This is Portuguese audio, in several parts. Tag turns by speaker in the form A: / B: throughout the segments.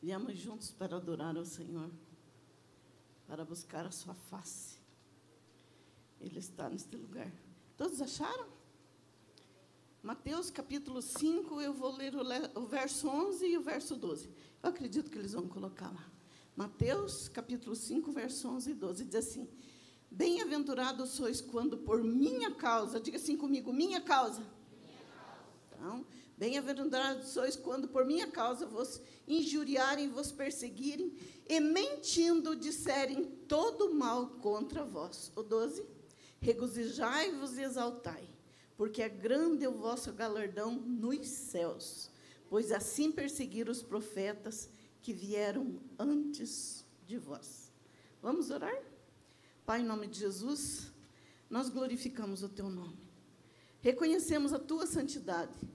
A: Viemos juntos para adorar ao Senhor, para buscar a sua face. Ele está neste lugar. Todos acharam? Mateus capítulo 5, eu vou ler o, verso 11 e o verso 12. Eu acredito que eles vão colocar lá. Mateus capítulo 5, verso 11 e 12. Diz assim: Bem-aventurados sois quando por minha causa, diga assim comigo, minha causa. Minha causa. Então, Bem-aventurados sois quando por minha causa vos injuriarem, vos perseguirem e mentindo disserem todo mal contra vós. O 12. Regozijai-vos e exaltai, porque é grande o vosso galardão nos céus, pois assim perseguiram os profetas que vieram antes de vós. Vamos orar? Pai, em nome de Jesus, nós glorificamos o teu nome. Reconhecemos a tua santidade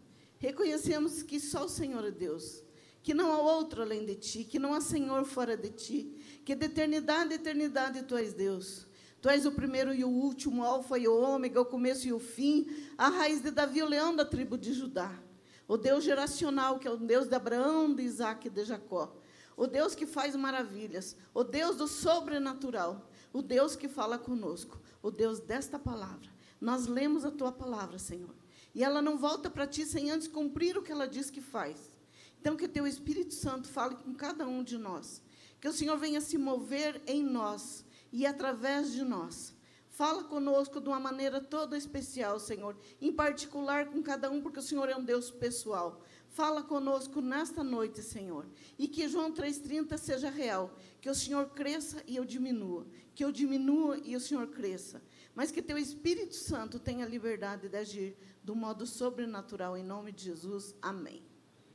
A: Reconhecemos que só o Senhor é Deus, que não há outro além de ti, que não há Senhor fora de ti, que de eternidade a eternidade tu és Deus. Tu és o primeiro e o último, o alfa e o ômega, o começo e o fim, a raiz de Davi, o leão da tribo de Judá. O Deus geracional, que é o Deus de Abraão, de Isaac e de Jacó. O Deus que faz maravilhas. O Deus do sobrenatural. O Deus que fala conosco. O Deus desta palavra. Nós lemos a tua palavra, Senhor. E ela não volta para ti sem antes cumprir o que ela diz que faz. Então, que o teu Espírito Santo fale com cada um de nós. Que o Senhor venha se mover em nós e através de nós. Fala conosco de uma maneira toda especial, Senhor. Em particular com cada um, porque o Senhor é um Deus pessoal. Fala conosco nesta noite, Senhor. E que João 3,30 seja real. Que o Senhor cresça e eu diminua. Que eu diminua e o Senhor cresça. Mas que teu Espírito Santo tenha liberdade de agir do modo sobrenatural, em nome de Jesus. Amém.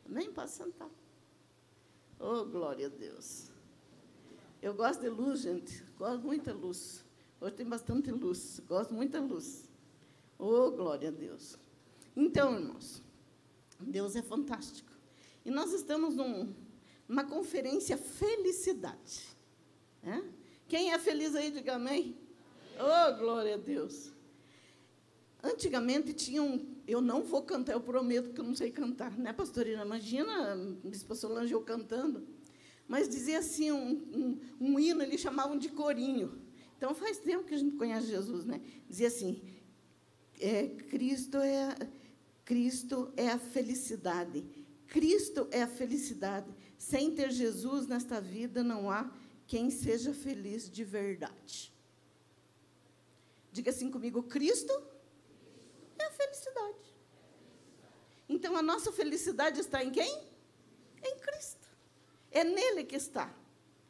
A: Amém? Pode sentar. Oh, glória a Deus. Eu gosto de luz, gente. Gosto muita luz. Hoje tem bastante luz. Gosto muita luz. Oh, glória a Deus. Então, irmãos, Deus é fantástico. E nós estamos num, numa conferência Felicidade. Quem é feliz aí, diga amém. Oh, glória a Deus. Antigamente tinha um. Eu não vou cantar, eu prometo que eu não sei cantar, né, pastorina? Imagina, bispo Solange eu cantando. Mas dizia assim, um, um, um, hino, eles chamavam de corinho. Então faz tempo que a gente conhece Jesus, né? Dizia assim: é, Cristo, é, Cristo é a felicidade. Cristo é a felicidade. Sem ter Jesus nesta vida, não há quem seja feliz de verdade. Diga assim comigo: Cristo é a felicidade. Então a nossa felicidade está em quem? Em Cristo. É nele que está.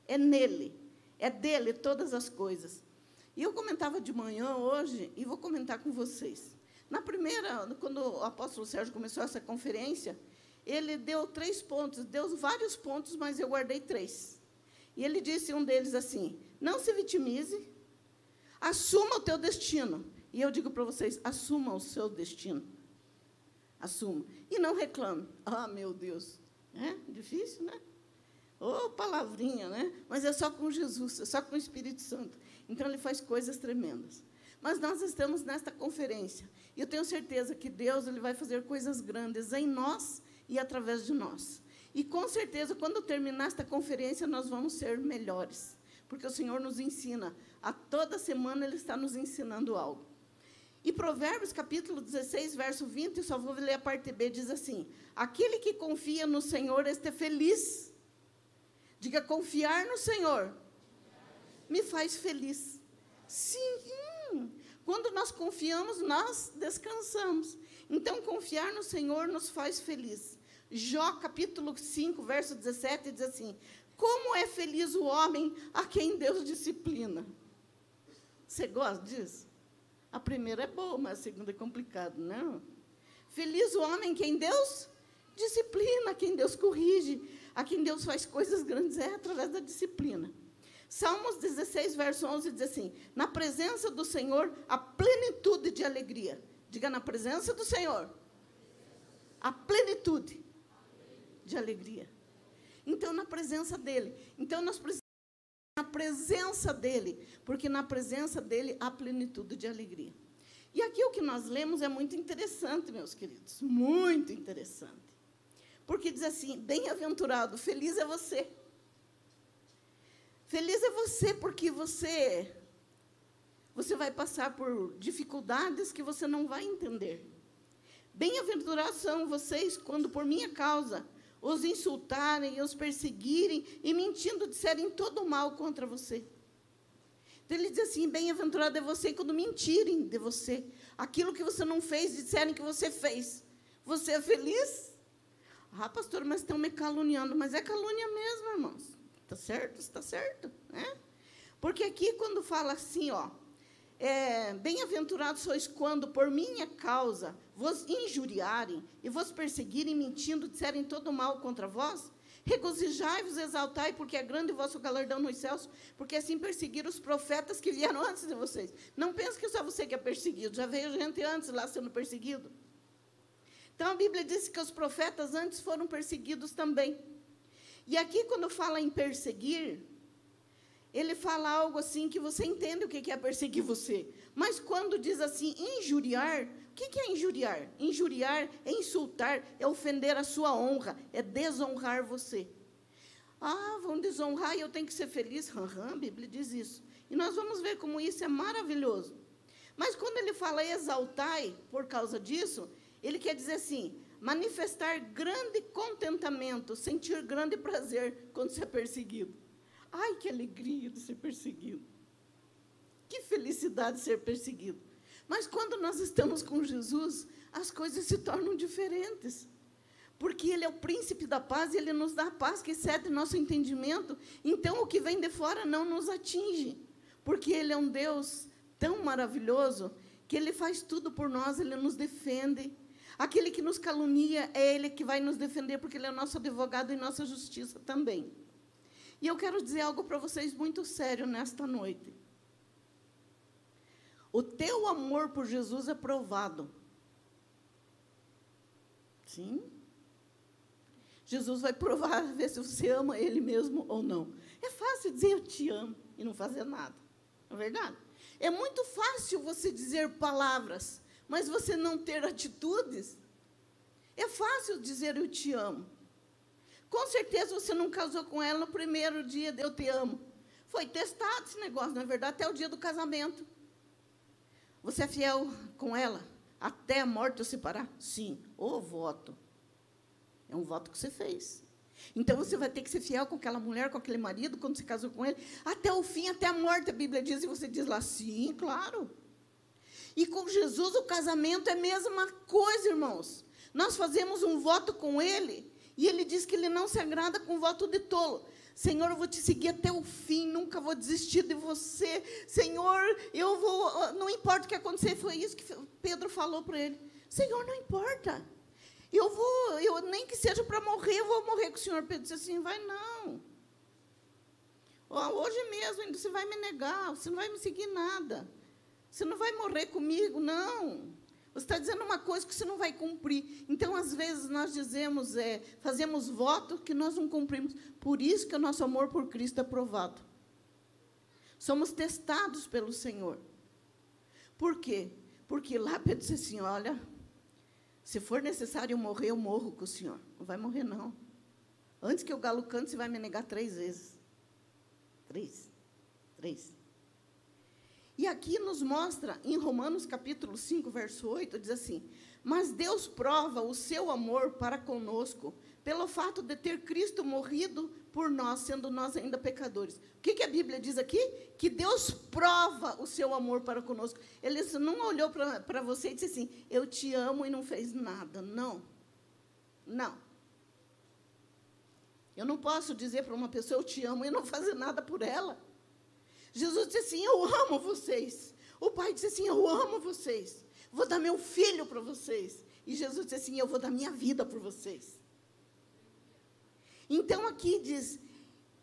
A: É nele. É dele todas as coisas. E eu comentava de manhã hoje e vou comentar com vocês. Na primeira, quando o apóstolo Sérgio começou essa conferência, ele deu três pontos, deu vários pontos, mas eu guardei três. E ele disse um deles assim: não se vitimize, assuma o teu destino. E eu digo para vocês: assuma o seu destino. Assuma. E não reclame. Ah, meu Deus. É difícil, né? Ô, oh, palavrinha, né? Mas é só com Jesus, é só com o Espírito Santo. Então, ele faz coisas tremendas. Mas nós estamos nesta conferência. E eu tenho certeza que Deus ele vai fazer coisas grandes em nós e através de nós. E com certeza, quando terminar esta conferência, nós vamos ser melhores. Porque o Senhor nos ensina. A toda semana Ele está nos ensinando algo. E Provérbios, capítulo 16, verso 20, só vou ler a parte B, diz assim: Aquele que confia no Senhor, este é feliz. Diga, confiar no Senhor me faz feliz. Sim, quando nós confiamos, nós descansamos. Então, confiar no Senhor nos faz feliz. Jó, capítulo 5, verso 17, diz assim: Como é feliz o homem a quem Deus disciplina. Você gosta disso? A primeira é boa, mas a segunda é complicada, não? Feliz o homem quem Deus disciplina, quem Deus corrige, a quem Deus faz coisas grandes é através da disciplina. Salmos 16, verso 11 diz assim: Na presença do Senhor, a plenitude de alegria. Diga, na presença do Senhor, a plenitude de alegria. Então, na presença dEle. Então, nós precisamos na presença dele, porque na presença dele há plenitude de alegria. E aqui o que nós lemos é muito interessante, meus queridos, muito interessante. Porque diz assim: bem-aventurado, feliz é você. Feliz é você porque você você vai passar por dificuldades que você não vai entender. Bem-aventurados são vocês quando por minha causa os insultarem, os perseguirem e mentindo disserem todo mal contra você. Então ele diz assim: bem-aventurado é você quando mentirem de você. Aquilo que você não fez, disserem que você fez. Você é feliz? Ah, pastor, mas estão me caluniando. Mas é calúnia mesmo, irmãos. Está certo? Está certo. Né? Porque aqui, quando fala assim, ó, é, bem-aventurados sois quando, por minha causa, vos injuriarem e vos perseguirem, mentindo, disserem todo mal contra vós. Regozijai-vos, exaltai, porque é grande o vosso galardão nos céus, porque assim perseguiram os profetas que vieram antes de vocês. Não pense que só você que é perseguido, já veio gente antes lá sendo perseguido. Então a Bíblia diz que os profetas antes foram perseguidos também. E aqui, quando fala em perseguir, ele fala algo assim que você entende o que é perseguir você. Mas quando diz assim, injuriar, o que é injuriar? Injuriar é insultar, é ofender a sua honra, é desonrar você. Ah, vão desonrar e eu tenho que ser feliz. Aham, a Bíblia diz isso. E nós vamos ver como isso é maravilhoso. Mas quando ele fala exaltai por causa disso, ele quer dizer assim: manifestar grande contentamento, sentir grande prazer quando você é perseguido. Ai, que alegria de ser perseguido. Que felicidade ser perseguido. Mas quando nós estamos com Jesus, as coisas se tornam diferentes. Porque Ele é o príncipe da paz e Ele nos dá a paz que excede nosso entendimento. Então, o que vem de fora não nos atinge. Porque Ele é um Deus tão maravilhoso que Ele faz tudo por nós, Ele nos defende. Aquele que nos calunia é Ele que vai nos defender, porque Ele é nosso advogado e nossa justiça também. E eu quero dizer algo para vocês muito sério nesta noite. O teu amor por Jesus é provado. Sim. Jesus vai provar, ver se você ama Ele mesmo ou não. É fácil dizer eu te amo e não fazer nada. Não é verdade? É muito fácil você dizer palavras, mas você não ter atitudes. É fácil dizer eu te amo, com certeza você não casou com ela no primeiro dia de eu te amo. Foi testado esse negócio, na é verdade, até o dia do casamento. Você é fiel com ela até a morte o separar? Sim. O voto. É um voto que você fez. Então você vai ter que ser fiel com aquela mulher, com aquele marido, quando você casou com ele, até o fim, até a morte, a Bíblia diz, e você diz lá, sim, claro. E com Jesus o casamento é a mesma coisa, irmãos. Nós fazemos um voto com ele e ele diz que ele não se agrada com voto de tolo. Senhor, eu vou te seguir até o fim, nunca vou desistir de você. Senhor, eu vou. Não importa o que acontecer, foi isso que Pedro falou para ele. Senhor, não importa. Eu vou, eu, nem que seja para morrer, eu vou morrer com o Senhor. Pedro disse assim: vai não. Hoje mesmo ainda você vai me negar, você não vai me seguir nada. Você não vai morrer comigo, não. Você está dizendo uma coisa que você não vai cumprir. Então, às vezes, nós dizemos, é, fazemos voto que nós não cumprimos. Por isso que o nosso amor por Cristo é provado. Somos testados pelo Senhor. Por quê? Porque lá Pedro disse assim: olha, se for necessário eu morrer, eu morro com o Senhor. Não vai morrer, não. Antes que o galo cante, você vai me negar três vezes. Três. Três. E aqui nos mostra, em Romanos capítulo 5, verso 8, diz assim: Mas Deus prova o seu amor para conosco pelo fato de ter Cristo morrido por nós, sendo nós ainda pecadores. O que, que a Bíblia diz aqui? Que Deus prova o seu amor para conosco. Ele não olhou para você e disse assim: Eu te amo e não fez nada. Não. Não. Eu não posso dizer para uma pessoa: Eu te amo e não fazer nada por ela. Jesus disse assim: Eu amo vocês. O pai disse assim: Eu amo vocês. Vou dar meu filho para vocês. E Jesus disse assim: Eu vou dar minha vida por vocês. Então aqui diz: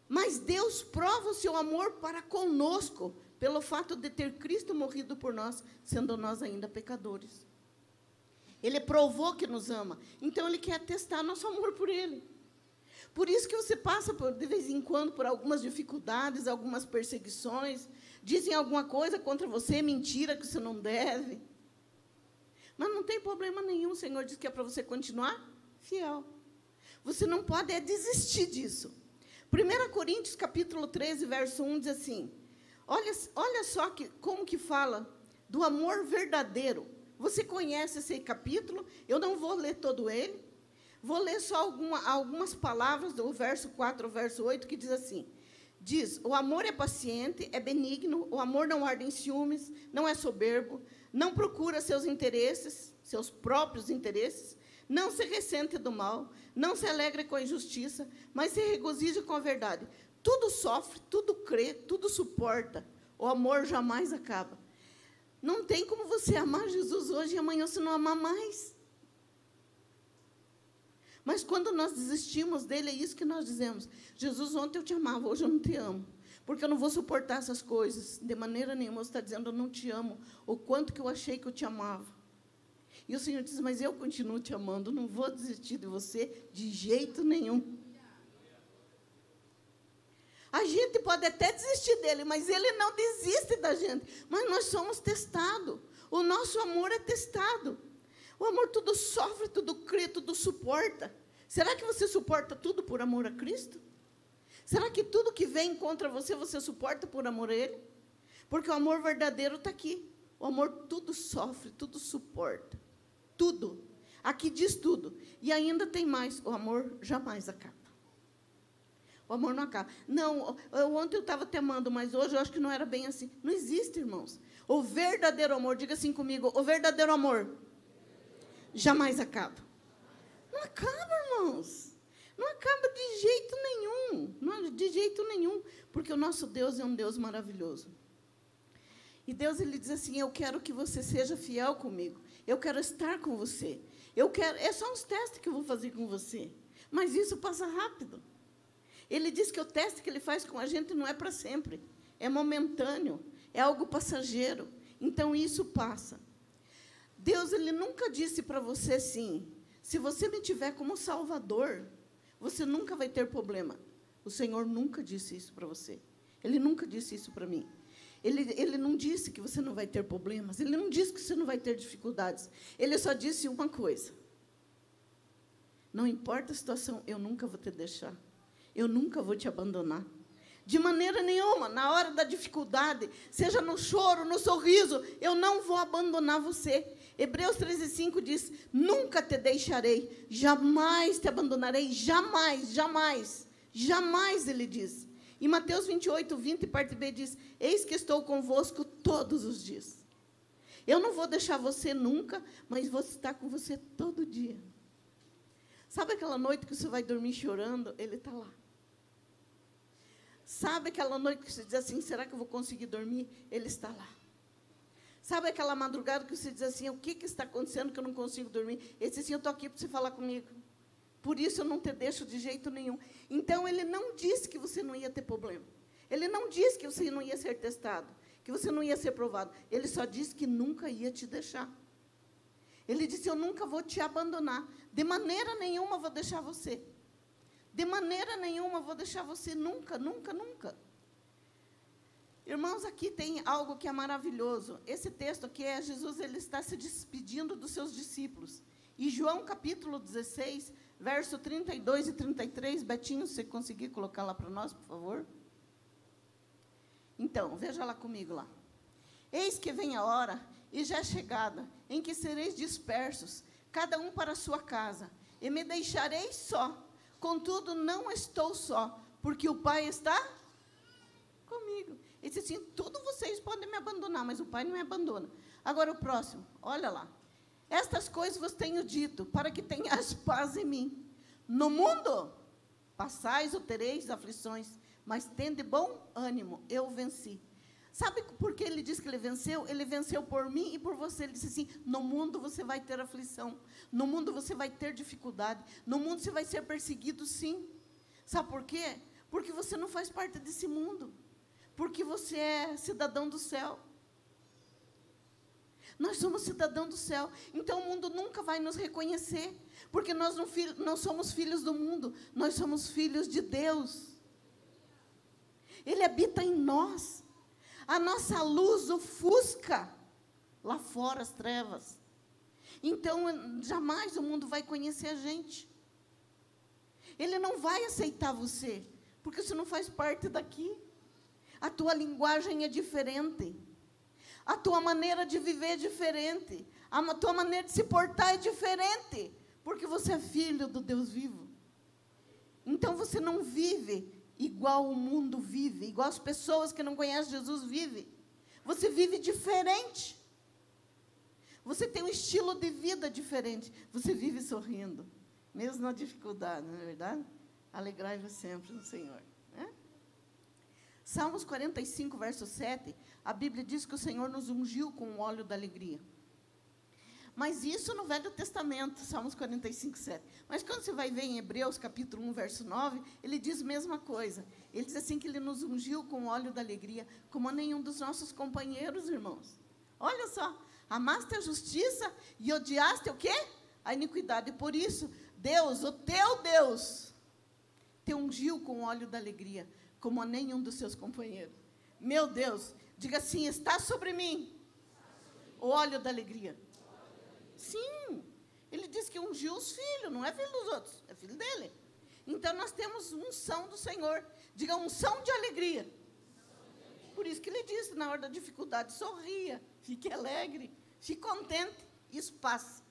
A: Mas Deus prova o seu amor para conosco, pelo fato de ter Cristo morrido por nós, sendo nós ainda pecadores. Ele provou que nos ama. Então ele quer testar nosso amor por ele. Por isso que você passa, por, de vez em quando, por algumas dificuldades, algumas perseguições. Dizem alguma coisa contra você, mentira que você não deve. Mas não tem problema nenhum. O Senhor diz que é para você continuar fiel. Você não pode é desistir disso. 1 Coríntios capítulo 13, verso 1 diz assim: Olha, olha só que, como que fala do amor verdadeiro. Você conhece esse capítulo? Eu não vou ler todo ele. Vou ler só alguma, algumas palavras do verso 4 ao verso 8, que diz assim: Diz: O amor é paciente, é benigno, o amor não arde em ciúmes, não é soberbo, não procura seus interesses, seus próprios interesses, não se ressente do mal, não se alegra com a injustiça, mas se regozija com a verdade. Tudo sofre, tudo crê, tudo suporta. O amor jamais acaba. Não tem como você amar Jesus hoje e amanhã você não amar mais. Mas quando nós desistimos dele, é isso que nós dizemos. Jesus, ontem eu te amava, hoje eu não te amo. Porque eu não vou suportar essas coisas. De maneira nenhuma você está dizendo, eu não te amo. O quanto que eu achei que eu te amava. E o Senhor diz, mas eu continuo te amando, não vou desistir de você de jeito nenhum. A gente pode até desistir dele, mas ele não desiste da gente. Mas nós somos testados. O nosso amor é testado. O amor tudo sofre, tudo crê, tudo suporta. Será que você suporta tudo por amor a Cristo? Será que tudo que vem contra você, você suporta por amor a Ele? Porque o amor verdadeiro está aqui. O amor tudo sofre, tudo suporta. Tudo. Aqui diz tudo. E ainda tem mais: o amor jamais acaba. O amor não acaba. Não, eu, ontem eu estava te amando, mas hoje eu acho que não era bem assim. Não existe, irmãos. O verdadeiro amor, diga assim comigo: o verdadeiro amor jamais acaba. Não acaba, irmãos. Não acaba de jeito nenhum. Não, de jeito nenhum. Porque o nosso Deus é um Deus maravilhoso. E Deus ele diz assim: Eu quero que você seja fiel comigo. Eu quero estar com você. Eu quero. É só uns testes que eu vou fazer com você. Mas isso passa rápido. Ele diz que o teste que ele faz com a gente não é para sempre, é momentâneo, é algo passageiro. Então isso passa. Deus ele nunca disse para você assim: se você me tiver como Salvador, você nunca vai ter problema. O Senhor nunca disse isso para você. Ele nunca disse isso para mim. Ele, ele não disse que você não vai ter problemas. Ele não disse que você não vai ter dificuldades. Ele só disse uma coisa: não importa a situação, eu nunca vou te deixar eu nunca vou te abandonar. De maneira nenhuma, na hora da dificuldade, seja no choro, no sorriso, eu não vou abandonar você. Hebreus 13,5 diz: Nunca te deixarei, jamais te abandonarei, jamais, jamais, jamais, ele diz. E Mateus 28, 20, parte B diz: Eis que estou convosco todos os dias. Eu não vou deixar você nunca, mas vou estar com você todo dia. Sabe aquela noite que você vai dormir chorando? Ele está lá. Sabe aquela noite que você diz assim: será que eu vou conseguir dormir? Ele está lá. Sabe aquela madrugada que você diz assim: o que, que está acontecendo que eu não consigo dormir? Ele diz assim: eu estou aqui para você falar comigo. Por isso eu não te deixo de jeito nenhum. Então ele não disse que você não ia ter problema. Ele não disse que você não ia ser testado, que você não ia ser provado. Ele só disse que nunca ia te deixar. Ele disse: Eu nunca vou te abandonar. De maneira nenhuma vou deixar você. De maneira nenhuma vou deixar você nunca, nunca, nunca. Irmãos, aqui tem algo que é maravilhoso. Esse texto aqui é Jesus, ele está se despedindo dos seus discípulos. E João capítulo 16, verso 32 e 33, Betinho, você conseguir colocar lá para nós, por favor. Então, veja lá comigo lá. Eis que vem a hora, e já é chegada, em que sereis dispersos, cada um para a sua casa, e me deixareis só. Contudo, não estou só, porque o Pai está comigo. Disse assim: tudo vocês podem me abandonar, mas o Pai não me abandona. Agora o próximo, olha lá. Estas coisas vos tenho dito, para que tenhas paz em mim. No mundo passais ou tereis aflições, mas tende bom ânimo, eu venci. Sabe por que ele diz que ele venceu? Ele venceu por mim e por você. Ele disse assim: no mundo você vai ter aflição, no mundo você vai ter dificuldade, no mundo você vai ser perseguido, sim. Sabe por quê? Porque você não faz parte desse mundo, porque você é cidadão do céu. Nós somos cidadão do céu, então o mundo nunca vai nos reconhecer, porque nós não, não somos filhos do mundo, nós somos filhos de Deus. Ele habita em nós. A nossa luz ofusca lá fora as trevas. Então, jamais o mundo vai conhecer a gente. Ele não vai aceitar você, porque você não faz parte daqui. A tua linguagem é diferente. A tua maneira de viver é diferente. A tua maneira de se portar é diferente. Porque você é filho do Deus vivo. Então você não vive igual o mundo vive, igual as pessoas que não conhecem Jesus vivem. Você vive diferente. Você tem um estilo de vida diferente. Você vive sorrindo, mesmo na dificuldade, não é verdade? Alegrai-vos sempre no Senhor. Salmos 45, verso 7, a Bíblia diz que o Senhor nos ungiu com o óleo da alegria. Mas isso no Velho Testamento, Salmos 45, 7. Mas quando você vai ver em Hebreus, capítulo 1, verso 9, ele diz a mesma coisa. Ele diz assim que ele nos ungiu com o óleo da alegria, como a nenhum dos nossos companheiros, irmãos. Olha só, amaste a justiça e odiaste o quê? A iniquidade. Por isso, Deus, o teu Deus, te ungiu com o óleo da alegria, como a nenhum dos seus companheiros. Meu Deus, diga assim: está sobre mim o óleo da alegria. Sim. Ele diz que ungiu os filhos, não é filho dos outros, é filho dele. Então nós temos unção do Senhor. Diga unção de alegria. Por isso que ele disse, na hora da dificuldade, sorria, fique alegre, fique contente, isso passa.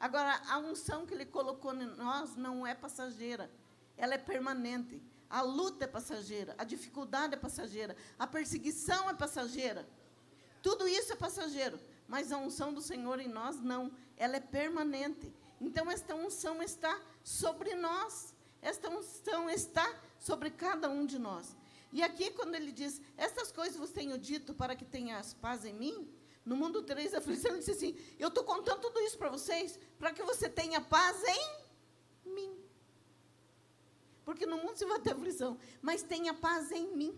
A: Agora, a unção que ele colocou em nós não é passageira, ela é permanente. A luta é passageira, a dificuldade é passageira, a perseguição é passageira. Tudo isso é passageiro mas a unção do Senhor em nós não, ela é permanente. Então, esta unção está sobre nós, esta unção está sobre cada um de nós. E aqui, quando ele diz, estas coisas vos tenho dito para que tenhas paz em mim, no mundo três aflição, ele disse assim: Eu estou contando tudo isso para vocês, para que você tenha paz em mim. Porque no mundo você vai ter aflição, mas tenha paz em mim.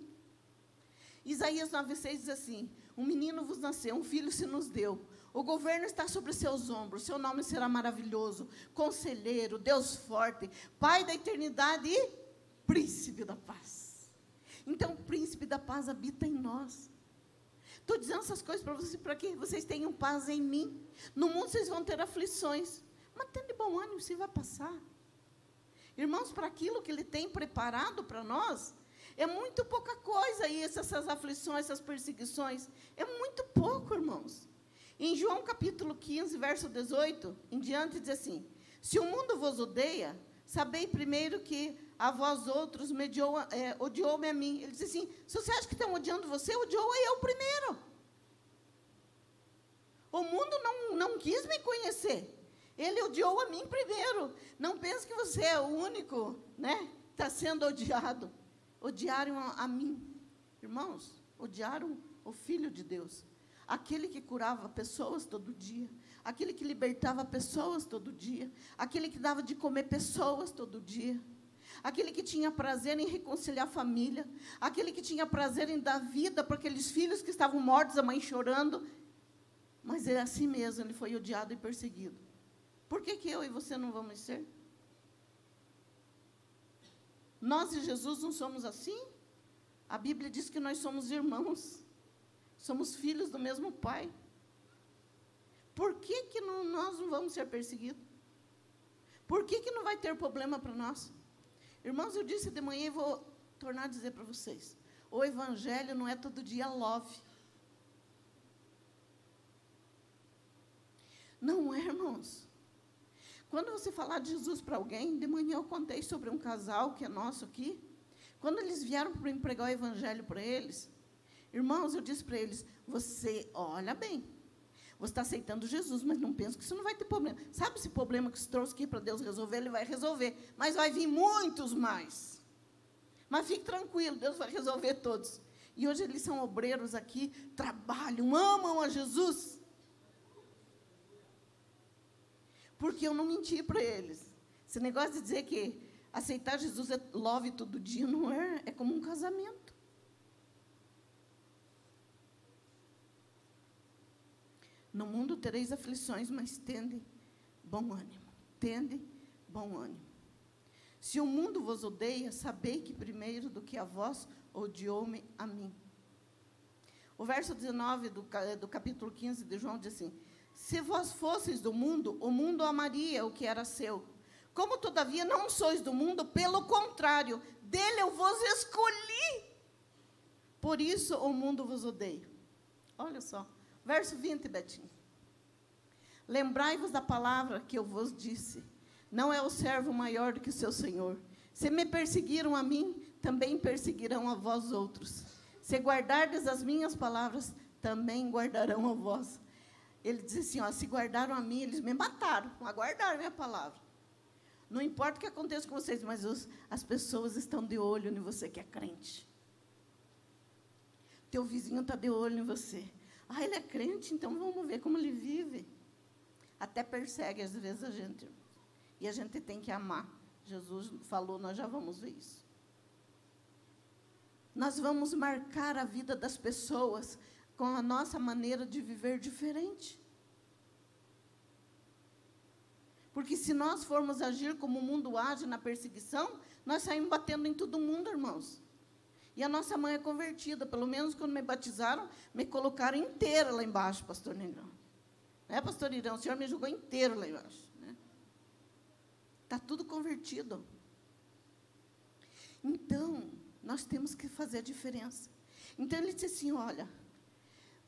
A: Isaías 9,6 diz assim: Um menino vos nasceu, um filho se nos deu. O governo está sobre seus ombros, seu nome será maravilhoso, conselheiro, Deus forte, Pai da eternidade e príncipe da paz. Então, o príncipe da paz habita em nós. Estou dizendo essas coisas para vocês, para que vocês tenham paz em mim. No mundo vocês vão ter aflições, mas tendo bom ânimo, isso vai passar. Irmãos, para aquilo que Ele tem preparado para nós, é muito pouca coisa isso, essas aflições, essas perseguições. É muito pouco, irmãos. Em João capítulo 15, verso 18, em diante, diz assim: Se o mundo vos odeia, sabei primeiro que a vós outros mediou, é, odiou-me a mim. Ele diz assim: se você acha que estão odiando você, odiou eu primeiro. O mundo não, não quis me conhecer. Ele odiou a mim primeiro. Não pense que você é o único, né? Está sendo odiado odiaram a, mim. Irmãos, odiaram o Filho de Deus. Aquele que curava pessoas todo dia, aquele que libertava pessoas todo dia, aquele que dava de comer pessoas todo dia, aquele que tinha prazer em reconciliar a família, aquele que tinha prazer em dar vida para aqueles filhos que estavam mortos, a mãe chorando. Mas é assim mesmo, ele foi odiado e perseguido. Por que, que eu e você não vamos ser? Nós e Jesus não somos assim? A Bíblia diz que nós somos irmãos, somos filhos do mesmo Pai. Por que, que não, nós não vamos ser perseguidos? Por que, que não vai ter problema para nós? Irmãos, eu disse de manhã e vou tornar a dizer para vocês: o Evangelho não é todo dia love. Não é, irmãos. Quando você falar de Jesus para alguém, de manhã eu contei sobre um casal que é nosso aqui. Quando eles vieram para pregar o evangelho para eles, irmãos, eu disse para eles: você olha bem, você está aceitando Jesus, mas não pensa que isso não vai ter problema. Sabe esse problema que você trouxe aqui para Deus resolver? Ele vai resolver, mas vai vir muitos mais. Mas fique tranquilo, Deus vai resolver todos. E hoje eles são obreiros aqui, trabalham, amam a Jesus. Porque eu não menti para eles. Esse negócio de dizer que aceitar Jesus é love todo dia, não é. É como um casamento. No mundo tereis aflições, mas tende bom ânimo. Tende bom ânimo. Se o mundo vos odeia, sabei que primeiro do que a vós, odiou-me a mim. O verso 19 do, do capítulo 15 de João diz assim: se vós fosseis do mundo, o mundo amaria o que era seu. Como, todavia, não sois do mundo, pelo contrário, dele eu vos escolhi. Por isso o mundo vos odeia. Olha só, verso 20, Betinho. Lembrai-vos da palavra que eu vos disse. Não é o servo maior do que o seu senhor. Se me perseguiram a mim, também perseguirão a vós outros. Se guardardes as minhas palavras, também guardarão a vós. Ele diz assim: ó, se guardaram a mim, eles me mataram, mas guardaram a minha palavra. Não importa o que aconteça com vocês, mas os, as pessoas estão de olho em você que é crente. Teu vizinho está de olho em você. Ah, ele é crente, então vamos ver como ele vive. Até persegue às vezes a gente. E a gente tem que amar. Jesus falou, nós já vamos ver isso. Nós vamos marcar a vida das pessoas com a nossa maneira de viver diferente. Porque se nós formos agir como o mundo age na perseguição, nós saímos batendo em todo mundo, irmãos. E a nossa mãe é convertida, pelo menos quando me batizaram, me colocaram inteira lá embaixo, pastor Negrão. Né, pastor Irão? O senhor me jogou inteiro lá embaixo. Está né? Tá tudo convertido. Então, nós temos que fazer a diferença. Então, ele disse assim: olha,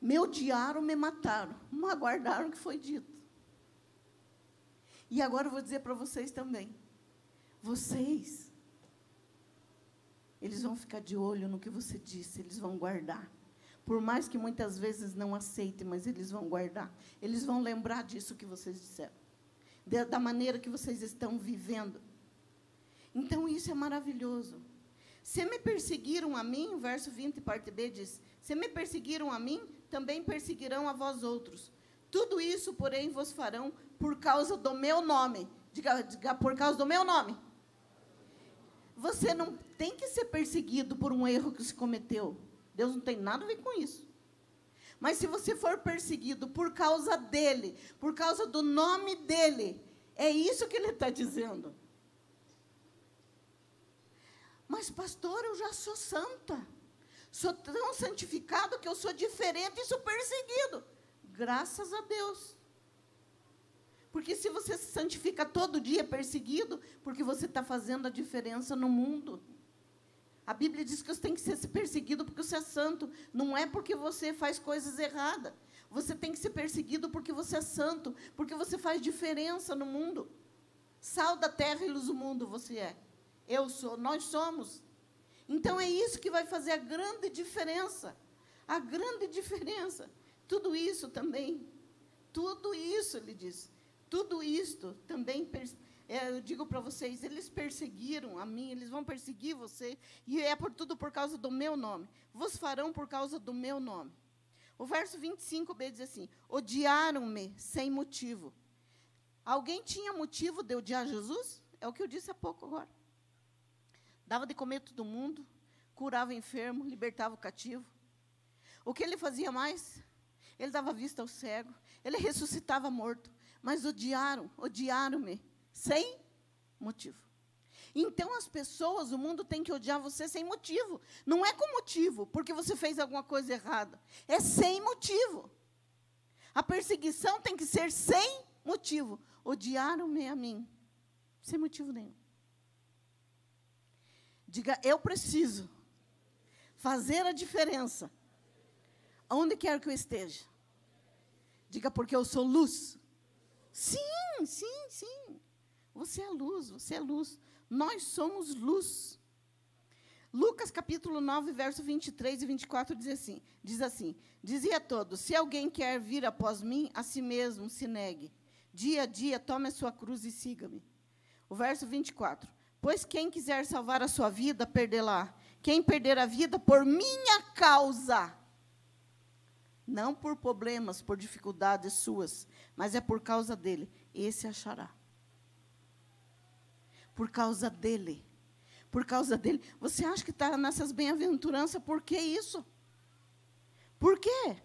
A: me odiaram, me mataram, mas aguardaram o que foi dito. E agora eu vou dizer para vocês também. Vocês, eles vão ficar de olho no que você disse, eles vão guardar. Por mais que muitas vezes não aceitem, mas eles vão guardar. Eles vão lembrar disso que vocês disseram. Da maneira que vocês estão vivendo. Então, isso é maravilhoso. Se me perseguiram a mim, verso 20, parte B diz: Se me perseguiram a mim, também perseguirão a vós outros. Tudo isso, porém, vos farão por causa do meu nome. Diga, diga por causa do meu nome. Você não tem que ser perseguido por um erro que se cometeu. Deus não tem nada a ver com isso. Mas se você for perseguido por causa dele, por causa do nome dele, é isso que ele está dizendo. Mas, pastor, eu já sou santa. Sou tão santificado que eu sou diferente e sou perseguido. Graças a Deus. Porque se você se santifica todo dia perseguido, porque você está fazendo a diferença no mundo. A Bíblia diz que você tem que ser perseguido porque você é santo. Não é porque você faz coisas erradas. Você tem que ser perseguido porque você é santo, porque você faz diferença no mundo. Sal da terra e luz do mundo você é. Eu sou, nós somos. Então é isso que vai fazer a grande diferença. A grande diferença. Tudo isso também. Tudo isso, ele diz. Tudo isto também é, eu digo para vocês, eles perseguiram a mim, eles vão perseguir você, e é por tudo por causa do meu nome. Vos farão por causa do meu nome. O verso 25b diz assim: Odiaram-me sem motivo. Alguém tinha motivo de odiar Jesus? É o que eu disse há pouco agora. Dava de comer todo mundo, curava enfermo, libertava o cativo. O que ele fazia mais? Ele dava vista ao cego, ele ressuscitava morto. Mas odiaram, odiaram-me sem motivo. Então as pessoas, o mundo tem que odiar você sem motivo. Não é com motivo, porque você fez alguma coisa errada. É sem motivo. A perseguição tem que ser sem motivo. Odiaram-me a mim, sem motivo nenhum. Diga, eu preciso fazer a diferença, onde quer que eu esteja. Diga, porque eu sou luz. Sim, sim, sim. Você é luz, você é luz. Nós somos luz. Lucas capítulo 9, verso 23 e 24 diz assim: diz assim: Dizia a todos: Se alguém quer vir após mim, a si mesmo se negue. Dia a dia tome a sua cruz e siga-me. O verso 24: Pois quem quiser salvar a sua vida, perdê-la. Quem perder a vida por minha causa, não por problemas, por dificuldades suas, mas é por causa dele, esse achará por causa dele. Por causa dele. Você acha que está nessas bem-aventuranças, por que isso? Por quê?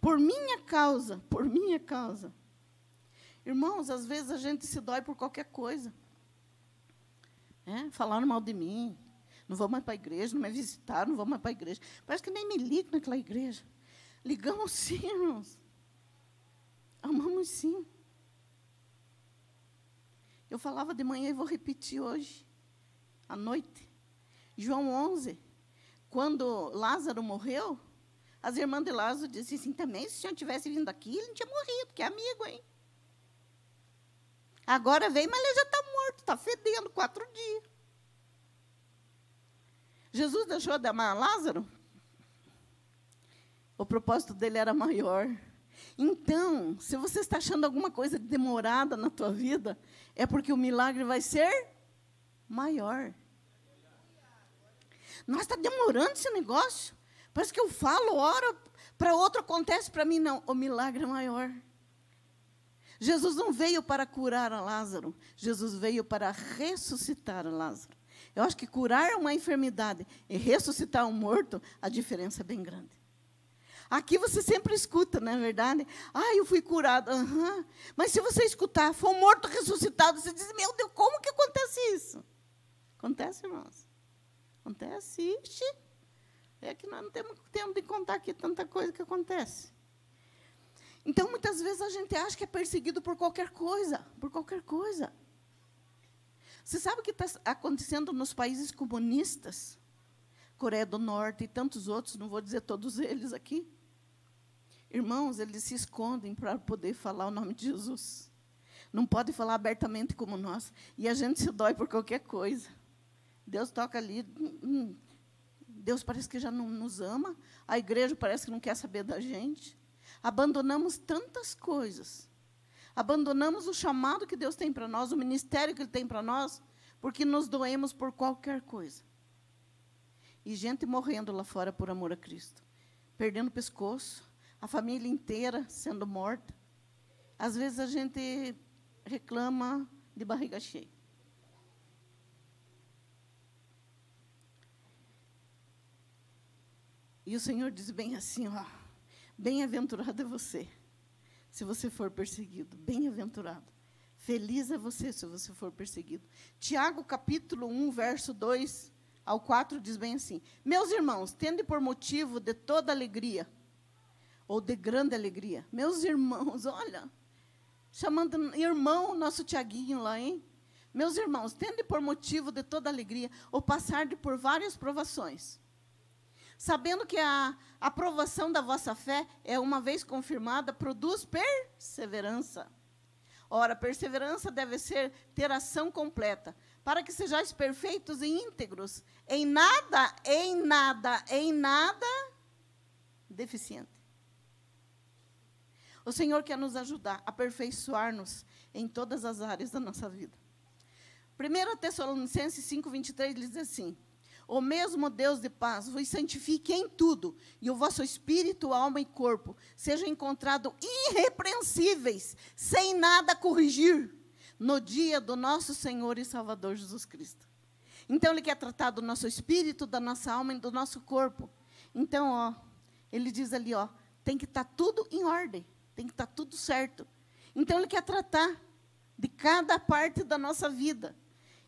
A: Por minha causa, por minha causa. Irmãos, às vezes a gente se dói por qualquer coisa. É, falaram mal de mim. Não vou mais para a igreja, não me visitaram, não vou mais para a igreja. Parece que nem me ligo naquela igreja. Ligamos sim, irmãos. Amamos sim. Eu falava de manhã e vou repetir hoje, à noite. João 11, quando Lázaro morreu, as irmãs de Lázaro disseram assim, também, se o senhor tivesse vindo aqui, ele não tinha morrido, que é amigo, hein? Agora veio, mas ele já está morto, está fedendo quatro dias. Jesus deixou de amar Lázaro? O propósito dele era maior. Então, se você está achando alguma coisa demorada na tua vida, é porque o milagre vai ser maior. Nós está demorando esse negócio. Parece que eu falo, oro, para outro acontece, para mim não. O milagre é maior. Jesus não veio para curar a Lázaro, Jesus veio para ressuscitar a Lázaro. Eu acho que curar uma enfermidade e ressuscitar um morto, a diferença é bem grande. Aqui você sempre escuta, não é verdade? Ah, eu fui curado. Uhum. Mas se você escutar, foi um morto ressuscitado, você diz, meu Deus, como que acontece isso? Acontece, irmãos. Acontece, ixi. É que nós não temos tempo de contar aqui tanta coisa que acontece. Então, muitas vezes a gente acha que é perseguido por qualquer coisa, por qualquer coisa. Você sabe o que está acontecendo nos países comunistas? Coreia do Norte e tantos outros, não vou dizer todos eles aqui. Irmãos, eles se escondem para poder falar o nome de Jesus. Não pode falar abertamente como nós. E a gente se dói por qualquer coisa. Deus toca ali. Hum, hum. Deus parece que já não nos ama. A igreja parece que não quer saber da gente. Abandonamos tantas coisas. Abandonamos o chamado que Deus tem para nós, o ministério que Ele tem para nós, porque nos doemos por qualquer coisa. E gente morrendo lá fora por amor a Cristo, perdendo o pescoço, a família inteira sendo morta. Às vezes a gente reclama de barriga cheia. E o Senhor diz bem assim, ó, bem-aventurado é você, se você for perseguido, bem-aventurado. Feliz é você se você for perseguido. Tiago, capítulo 1, verso 2 ao 4, diz bem assim: Meus irmãos, tende por motivo de toda alegria, ou de grande alegria. Meus irmãos, olha, chamando irmão nosso Tiaguinho lá, hein? Meus irmãos, tende por motivo de toda alegria, ou passar de por várias provações sabendo que a aprovação da vossa fé é, uma vez confirmada, produz perseverança. Ora, perseverança deve ser ter ação completa, para que sejais perfeitos e íntegros, em nada, em nada, em nada deficiente. O Senhor quer nos ajudar a aperfeiçoar-nos em todas as áreas da nossa vida. 1 Tessalonicenses 5, 23 diz assim: o mesmo Deus de paz vos santifique em tudo, e o vosso espírito, alma e corpo sejam encontrados irrepreensíveis, sem nada corrigir, no dia do nosso Senhor e Salvador Jesus Cristo. Então, Ele quer tratar do nosso espírito, da nossa alma e do nosso corpo. Então, ó, Ele diz ali, ó, tem que estar tá tudo em ordem, tem que estar tá tudo certo. Então, Ele quer tratar de cada parte da nossa vida.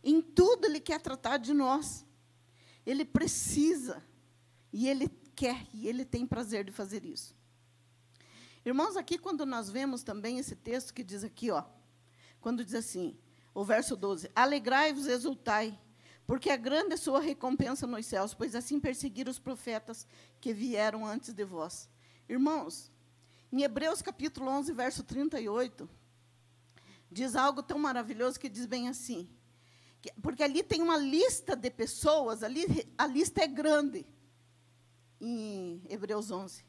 A: Em tudo, Ele quer tratar de nós. Ele precisa, e ele quer, e ele tem prazer de fazer isso. Irmãos, aqui quando nós vemos também esse texto que diz aqui, ó, quando diz assim, o verso 12: Alegrai-vos, exultai, porque é grande a sua recompensa nos céus, pois assim perseguiram os profetas que vieram antes de vós. Irmãos, em Hebreus capítulo 11, verso 38, diz algo tão maravilhoso que diz bem assim: porque ali tem uma lista de pessoas, ali a lista é grande, em Hebreus 11.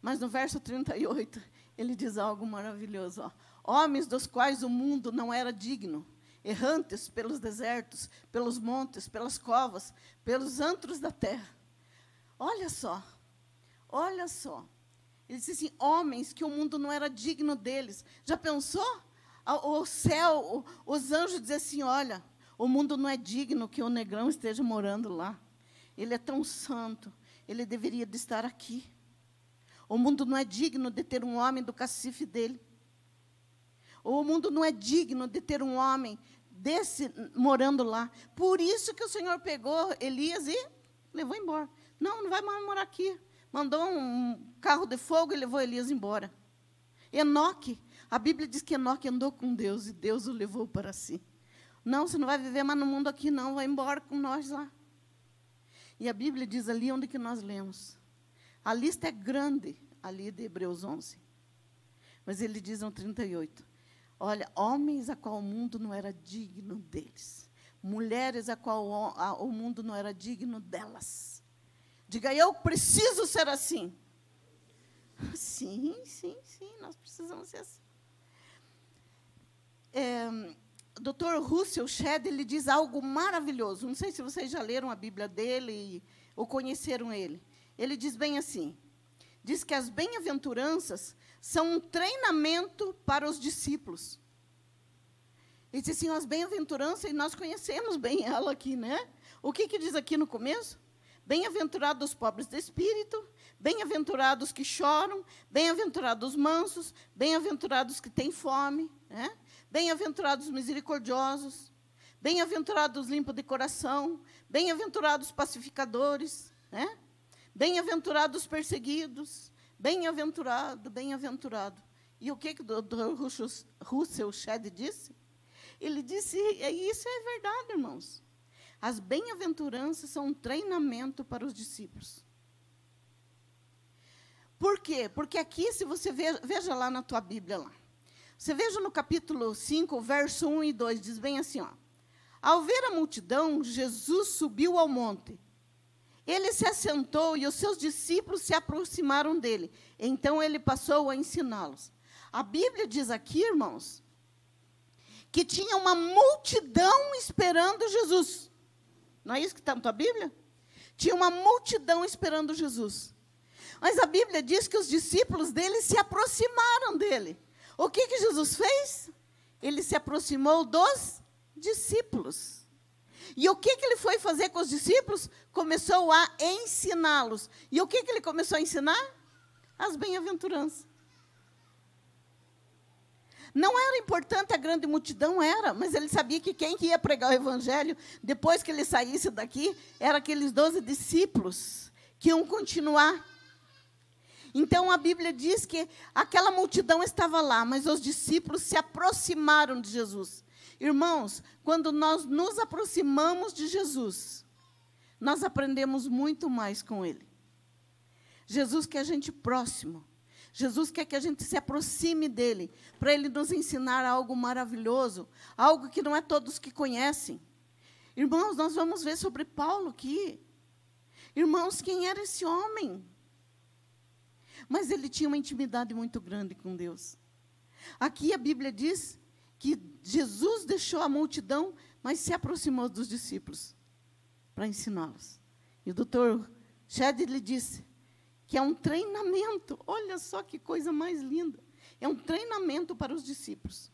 A: Mas no verso 38, ele diz algo maravilhoso. Ó. Homens dos quais o mundo não era digno, errantes pelos desertos, pelos montes, pelas covas, pelos antros da terra. Olha só, olha só. Ele disse assim: homens que o mundo não era digno deles. Já pensou? O céu, os anjos diziam assim: olha, o mundo não é digno que o negrão esteja morando lá. Ele é tão santo, ele deveria de estar aqui. O mundo não é digno de ter um homem do cacife dele. O mundo não é digno de ter um homem desse morando lá. Por isso que o Senhor pegou Elias e levou embora. Não, não vai mais morar aqui. Mandou um carro de fogo e levou Elias embora. Enoque, a Bíblia diz que Enoque andou com Deus e Deus o levou para si. Não, você não vai viver mais no mundo aqui, não. Vai embora com nós lá. E a Bíblia diz ali onde que nós lemos. A lista é grande, ali de Hebreus 11. Mas ele diz no 38. Olha, homens a qual o mundo não era digno deles. Mulheres a qual o mundo não era digno delas. Diga, eu preciso ser assim. Sim, sim, sim, nós precisamos ser assim. É, Dr. Russell Shedd ele diz algo maravilhoso. Não sei se vocês já leram a Bíblia dele ou conheceram ele. Ele diz bem assim: diz que as bem-aventuranças são um treinamento para os discípulos. Ele diz assim, as bem-aventuranças, e nós conhecemos bem ela aqui, né? O que, que diz aqui no começo? Bem-aventurados os pobres de espírito, bem-aventurados que choram, bem-aventurados os mansos, bem-aventurados que têm fome, né? bem-aventurados os misericordiosos, bem-aventurados os limpos de coração, bem-aventurados os pacificadores, né? bem-aventurados os perseguidos, bem-aventurado, bem-aventurado. E o que, que o Dr. Russell Shedd disse? Ele disse, é isso é verdade, irmãos. As bem-aventuranças são um treinamento para os discípulos. Por quê? Porque aqui, se você veja, veja lá na tua Bíblia lá. Você veja no capítulo 5, verso 1 e 2, diz bem assim, ó. Ao ver a multidão, Jesus subiu ao monte. Ele se assentou e os seus discípulos se aproximaram dele. Então ele passou a ensiná-los. A Bíblia diz aqui, irmãos, que tinha uma multidão esperando Jesus. Não é isso que está na tua Bíblia? Tinha uma multidão esperando Jesus. Mas a Bíblia diz que os discípulos dele se aproximaram dele. O que, que Jesus fez? Ele se aproximou dos discípulos. E o que, que ele foi fazer com os discípulos? Começou a ensiná-los. E o que, que ele começou a ensinar? As bem-aventuranças. Não era importante a grande multidão, era, mas ele sabia que quem ia pregar o evangelho, depois que ele saísse daqui, eram aqueles doze discípulos que iam continuar. Então a Bíblia diz que aquela multidão estava lá, mas os discípulos se aproximaram de Jesus. Irmãos, quando nós nos aproximamos de Jesus, nós aprendemos muito mais com Ele. Jesus quer a gente próximo. Jesus quer que a gente se aproxime dele, para ele nos ensinar algo maravilhoso, algo que não é todos que conhecem. Irmãos, nós vamos ver sobre Paulo aqui. Irmãos, quem era esse homem? Mas ele tinha uma intimidade muito grande com Deus. Aqui a Bíblia diz que Jesus deixou a multidão, mas se aproximou dos discípulos para ensiná-los. E o doutor Shed lhe disse: que é um treinamento. Olha só que coisa mais linda. É um treinamento para os discípulos.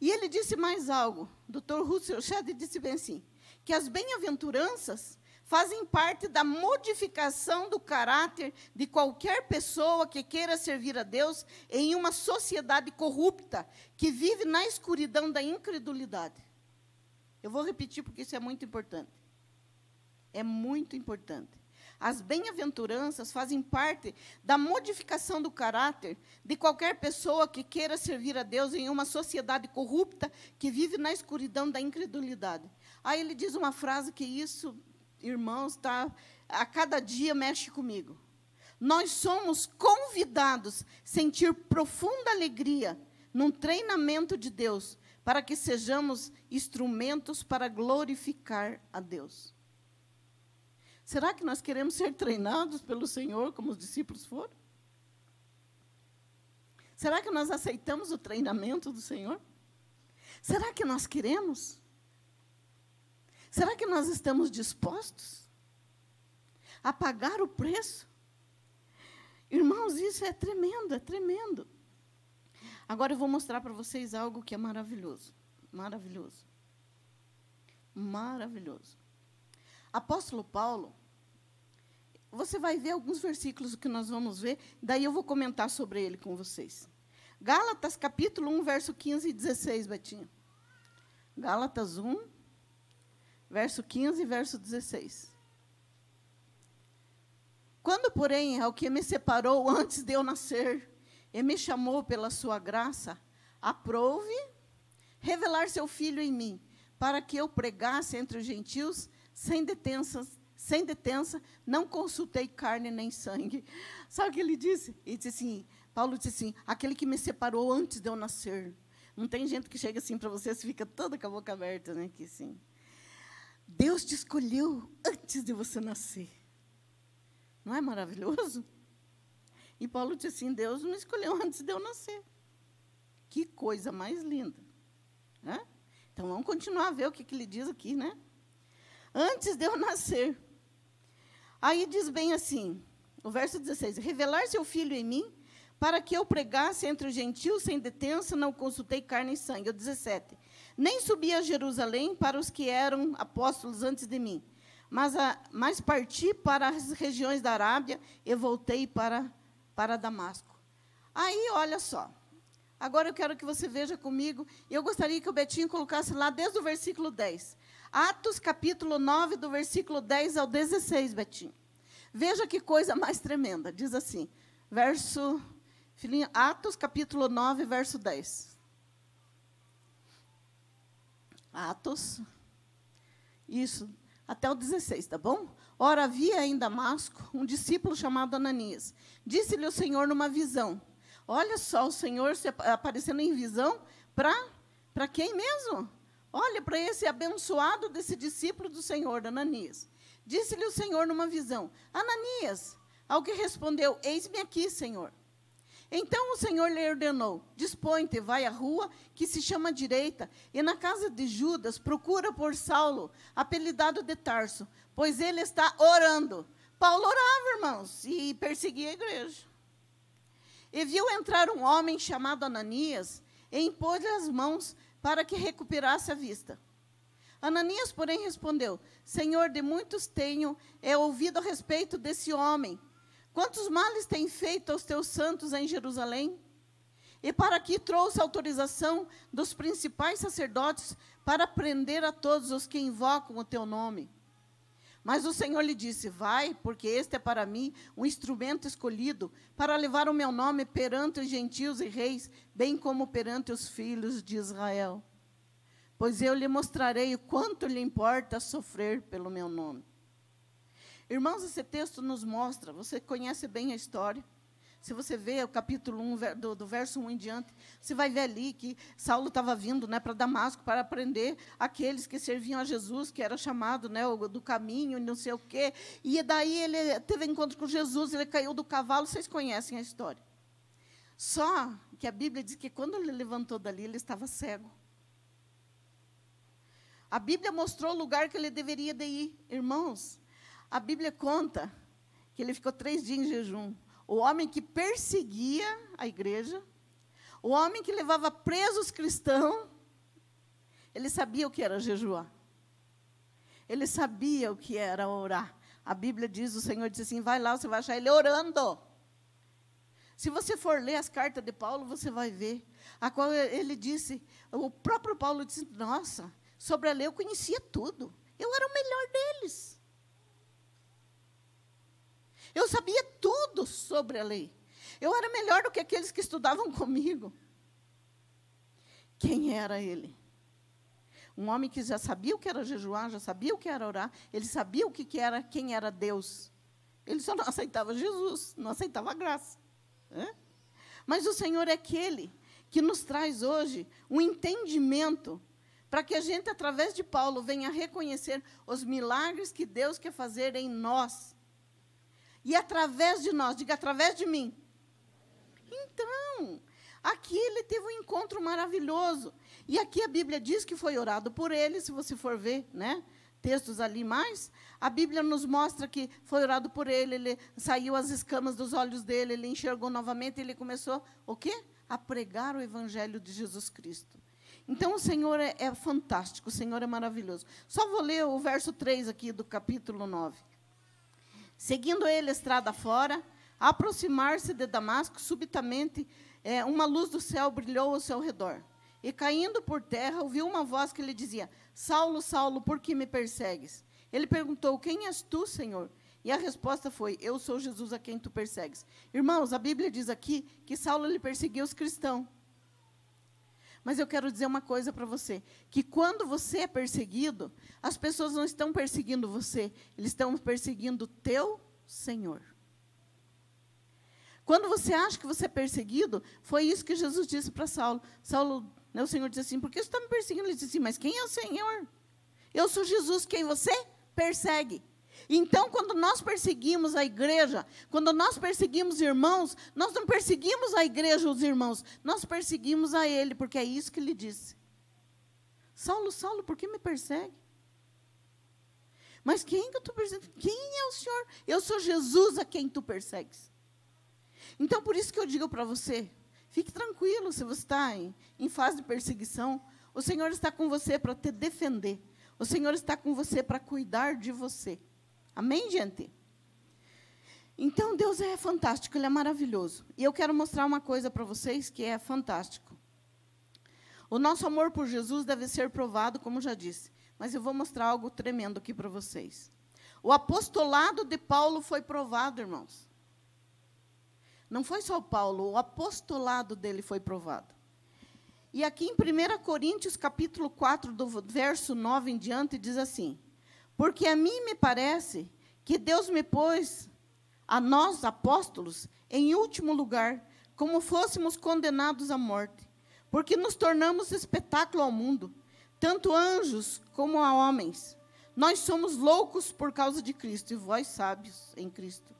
A: E ele disse mais algo. Dr. Russell Shedd disse bem assim: que as bem-aventuranças fazem parte da modificação do caráter de qualquer pessoa que queira servir a Deus em uma sociedade corrupta que vive na escuridão da incredulidade. Eu vou repetir porque isso é muito importante. É muito importante. As bem-aventuranças fazem parte da modificação do caráter de qualquer pessoa que queira servir a Deus em uma sociedade corrupta que vive na escuridão da incredulidade. Aí ele diz uma frase que isso, irmãos, tá, a cada dia mexe comigo. Nós somos convidados a sentir profunda alegria num treinamento de Deus, para que sejamos instrumentos para glorificar a Deus. Será que nós queremos ser treinados pelo Senhor como os discípulos foram? Será que nós aceitamos o treinamento do Senhor? Será que nós queremos? Será que nós estamos dispostos a pagar o preço? Irmãos, isso é tremendo, é tremendo. Agora eu vou mostrar para vocês algo que é maravilhoso. Maravilhoso. Maravilhoso. Apóstolo Paulo, você vai ver alguns versículos que nós vamos ver, daí eu vou comentar sobre ele com vocês. Gálatas capítulo 1, verso 15 e 16, Betinho. Gálatas 1, verso 15 e verso 16. Quando, porém, ao que me separou antes de eu nascer, e me chamou pela sua graça, aprove revelar seu filho em mim, para que eu pregasse entre os gentios sem detença, sem detença, não consultei carne nem sangue. Sabe o que ele disse? Ele disse assim, Paulo disse assim, aquele que me separou antes de eu nascer. Não tem gente que chega assim para você, você fica toda com a boca aberta, né? Que sim. Deus te escolheu antes de você nascer. Não é maravilhoso? E Paulo disse assim: Deus me escolheu antes de eu nascer. Que coisa mais linda. Né? Então vamos continuar a ver o que, que ele diz aqui, né? Antes de eu nascer. Aí diz bem assim, o verso 16: Revelar seu filho em mim, para que eu pregasse entre os gentios sem detença, não consultei carne e sangue. O 17: Nem subi a Jerusalém para os que eram apóstolos antes de mim, mas, a, mas parti para as regiões da Arábia e voltei para, para Damasco. Aí, olha só. Agora eu quero que você veja comigo, eu gostaria que o Betinho colocasse lá desde o versículo 10. Atos capítulo 9, do versículo 10 ao 16, Betinho. Veja que coisa mais tremenda. Diz assim, verso. Filhinho, Atos capítulo 9, verso 10. Atos. Isso, até o 16, tá bom? Ora, havia em Damasco um discípulo chamado Ananias. Disse-lhe o Senhor numa visão. Olha só, o Senhor aparecendo em visão para quem mesmo? Olha para esse abençoado desse discípulo do Senhor, Ananias. Disse-lhe o Senhor numa visão: Ananias. Ao que respondeu: Eis-me aqui, Senhor. Então o Senhor lhe ordenou: Dispõe-te, vai à rua que se chama direita, e na casa de Judas procura por Saulo, apelidado de Tarso, pois ele está orando. Paulo orava, irmãos, e perseguia a igreja. E viu entrar um homem chamado Ananias, e impôs-lhe as mãos para que recuperasse a vista. Ananias, porém, respondeu: Senhor, de muitos tenho é, ouvido a respeito desse homem. Quantos males tem feito aos teus santos em Jerusalém? E para que trouxe autorização dos principais sacerdotes para prender a todos os que invocam o teu nome. Mas o Senhor lhe disse: Vai, porque este é para mim um instrumento escolhido para levar o meu nome perante os gentios e reis, bem como perante os filhos de Israel. Pois eu lhe mostrarei o quanto lhe importa sofrer pelo meu nome. Irmãos, esse texto nos mostra, você conhece bem a história. Se você vê o capítulo 1, do, do verso 1 em diante, você vai ver ali que Saulo estava vindo né, para Damasco para aprender aqueles que serviam a Jesus, que era chamado né, do caminho, não sei o quê. E daí ele teve encontro com Jesus, ele caiu do cavalo, vocês conhecem a história. Só que a Bíblia diz que quando ele levantou dali, ele estava cego. A Bíblia mostrou o lugar que ele deveria de ir. Irmãos, a Bíblia conta que ele ficou três dias em jejum. O homem que perseguia a igreja, o homem que levava presos cristãos, ele sabia o que era jejuar. Ele sabia o que era orar. A Bíblia diz, o Senhor disse assim, vai lá, você vai achar ele orando. Se você for ler as cartas de Paulo, você vai ver. A qual ele disse, o próprio Paulo disse, nossa, sobre a lei eu conhecia tudo. Eu era o melhor deles. Eu sabia tudo sobre a lei. Eu era melhor do que aqueles que estudavam comigo. Quem era ele? Um homem que já sabia o que era jejuar, já sabia o que era orar, ele sabia o que era, quem era Deus. Ele só não aceitava Jesus, não aceitava a graça. Mas o Senhor é aquele que nos traz hoje um entendimento para que a gente, através de Paulo, venha reconhecer os milagres que Deus quer fazer em nós. E através de nós, diga através de mim. Então, aqui ele teve um encontro maravilhoso. E aqui a Bíblia diz que foi orado por ele, se você for ver, né? Textos ali mais, a Bíblia nos mostra que foi orado por ele, ele saiu as escamas dos olhos dele, ele enxergou novamente, ele começou o quê? A pregar o evangelho de Jesus Cristo. Então, o Senhor é, é, fantástico, o Senhor é maravilhoso. Só vou ler o verso 3 aqui do capítulo 9. Seguindo ele estrada fora, aproximar-se de Damasco, subitamente é, uma luz do céu brilhou ao seu redor. E caindo por terra, ouviu uma voz que lhe dizia: Saulo, Saulo, por que me persegues? Ele perguntou: Quem és tu, Senhor? E a resposta foi: Eu sou Jesus a quem tu persegues. Irmãos, a Bíblia diz aqui que Saulo lhe perseguia os cristãos. Mas eu quero dizer uma coisa para você: que quando você é perseguido, as pessoas não estão perseguindo você, eles estão perseguindo o teu Senhor. Quando você acha que você é perseguido, foi isso que Jesus disse para Saulo. Saulo, né, o Senhor disse assim: por que você está me perseguindo? Ele disse assim: mas quem é o Senhor? Eu sou Jesus, quem você persegue. Então, quando nós perseguimos a igreja, quando nós perseguimos irmãos, nós não perseguimos a igreja os irmãos, nós perseguimos a ele, porque é isso que ele disse. Saulo, Saulo, por que me persegue? Mas quem que eu estou perseguindo? Quem é o Senhor? Eu sou Jesus a quem tu persegues. Então, por isso que eu digo para você, fique tranquilo se você está em, em fase de perseguição, o Senhor está com você para te defender. O Senhor está com você para cuidar de você. Amém, gente? Então, Deus é fantástico, Ele é maravilhoso. E eu quero mostrar uma coisa para vocês que é fantástico. O nosso amor por Jesus deve ser provado, como já disse. Mas eu vou mostrar algo tremendo aqui para vocês. O apostolado de Paulo foi provado, irmãos. Não foi só o Paulo, o apostolado dele foi provado. E aqui em 1 Coríntios, capítulo 4, do verso 9 em diante, diz assim: Porque a mim me parece que Deus me pôs, a nós, apóstolos, em último lugar, como fôssemos condenados à morte, porque nos tornamos espetáculo ao mundo, tanto anjos como a homens. Nós somos loucos por causa de Cristo, e vós sábios em Cristo.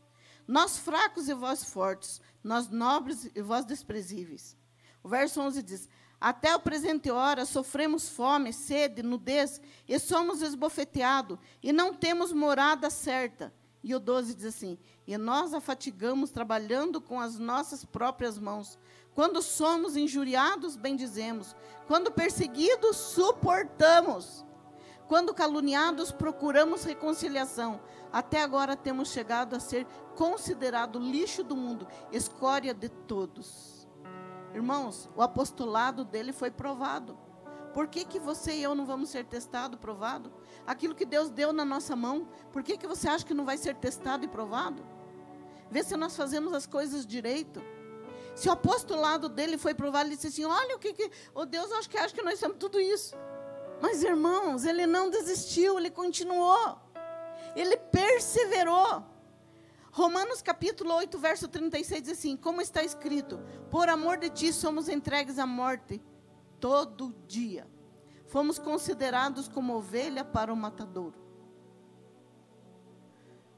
A: Nós fracos e vós fortes, nós nobres e vós desprezíveis. O verso 11 diz: até o presente hora sofremos fome, sede, nudez, e somos esbofeteados, e não temos morada certa. E o 12 diz assim: E nós a fatigamos trabalhando com as nossas próprias mãos. Quando somos injuriados, bendizemos. Quando perseguidos, suportamos. Quando caluniados, procuramos reconciliação. Até agora temos chegado a ser considerado lixo do mundo, escória de todos. Irmãos, o apostolado dele foi provado. Por que, que você e eu não vamos ser testado, provado? Aquilo que Deus deu na nossa mão, por que, que você acha que não vai ser testado e provado? Vê se nós fazemos as coisas direito. Se o apostolado dele foi provado, ele disse assim: Olha o que, que oh Deus, acho que acha que nós temos tudo isso. Mas irmãos, ele não desistiu, ele continuou, ele perseverou. Romanos capítulo 8, verso 36 diz assim: Como está escrito, por amor de ti somos entregues à morte todo dia. Fomos considerados como ovelha para o matadouro.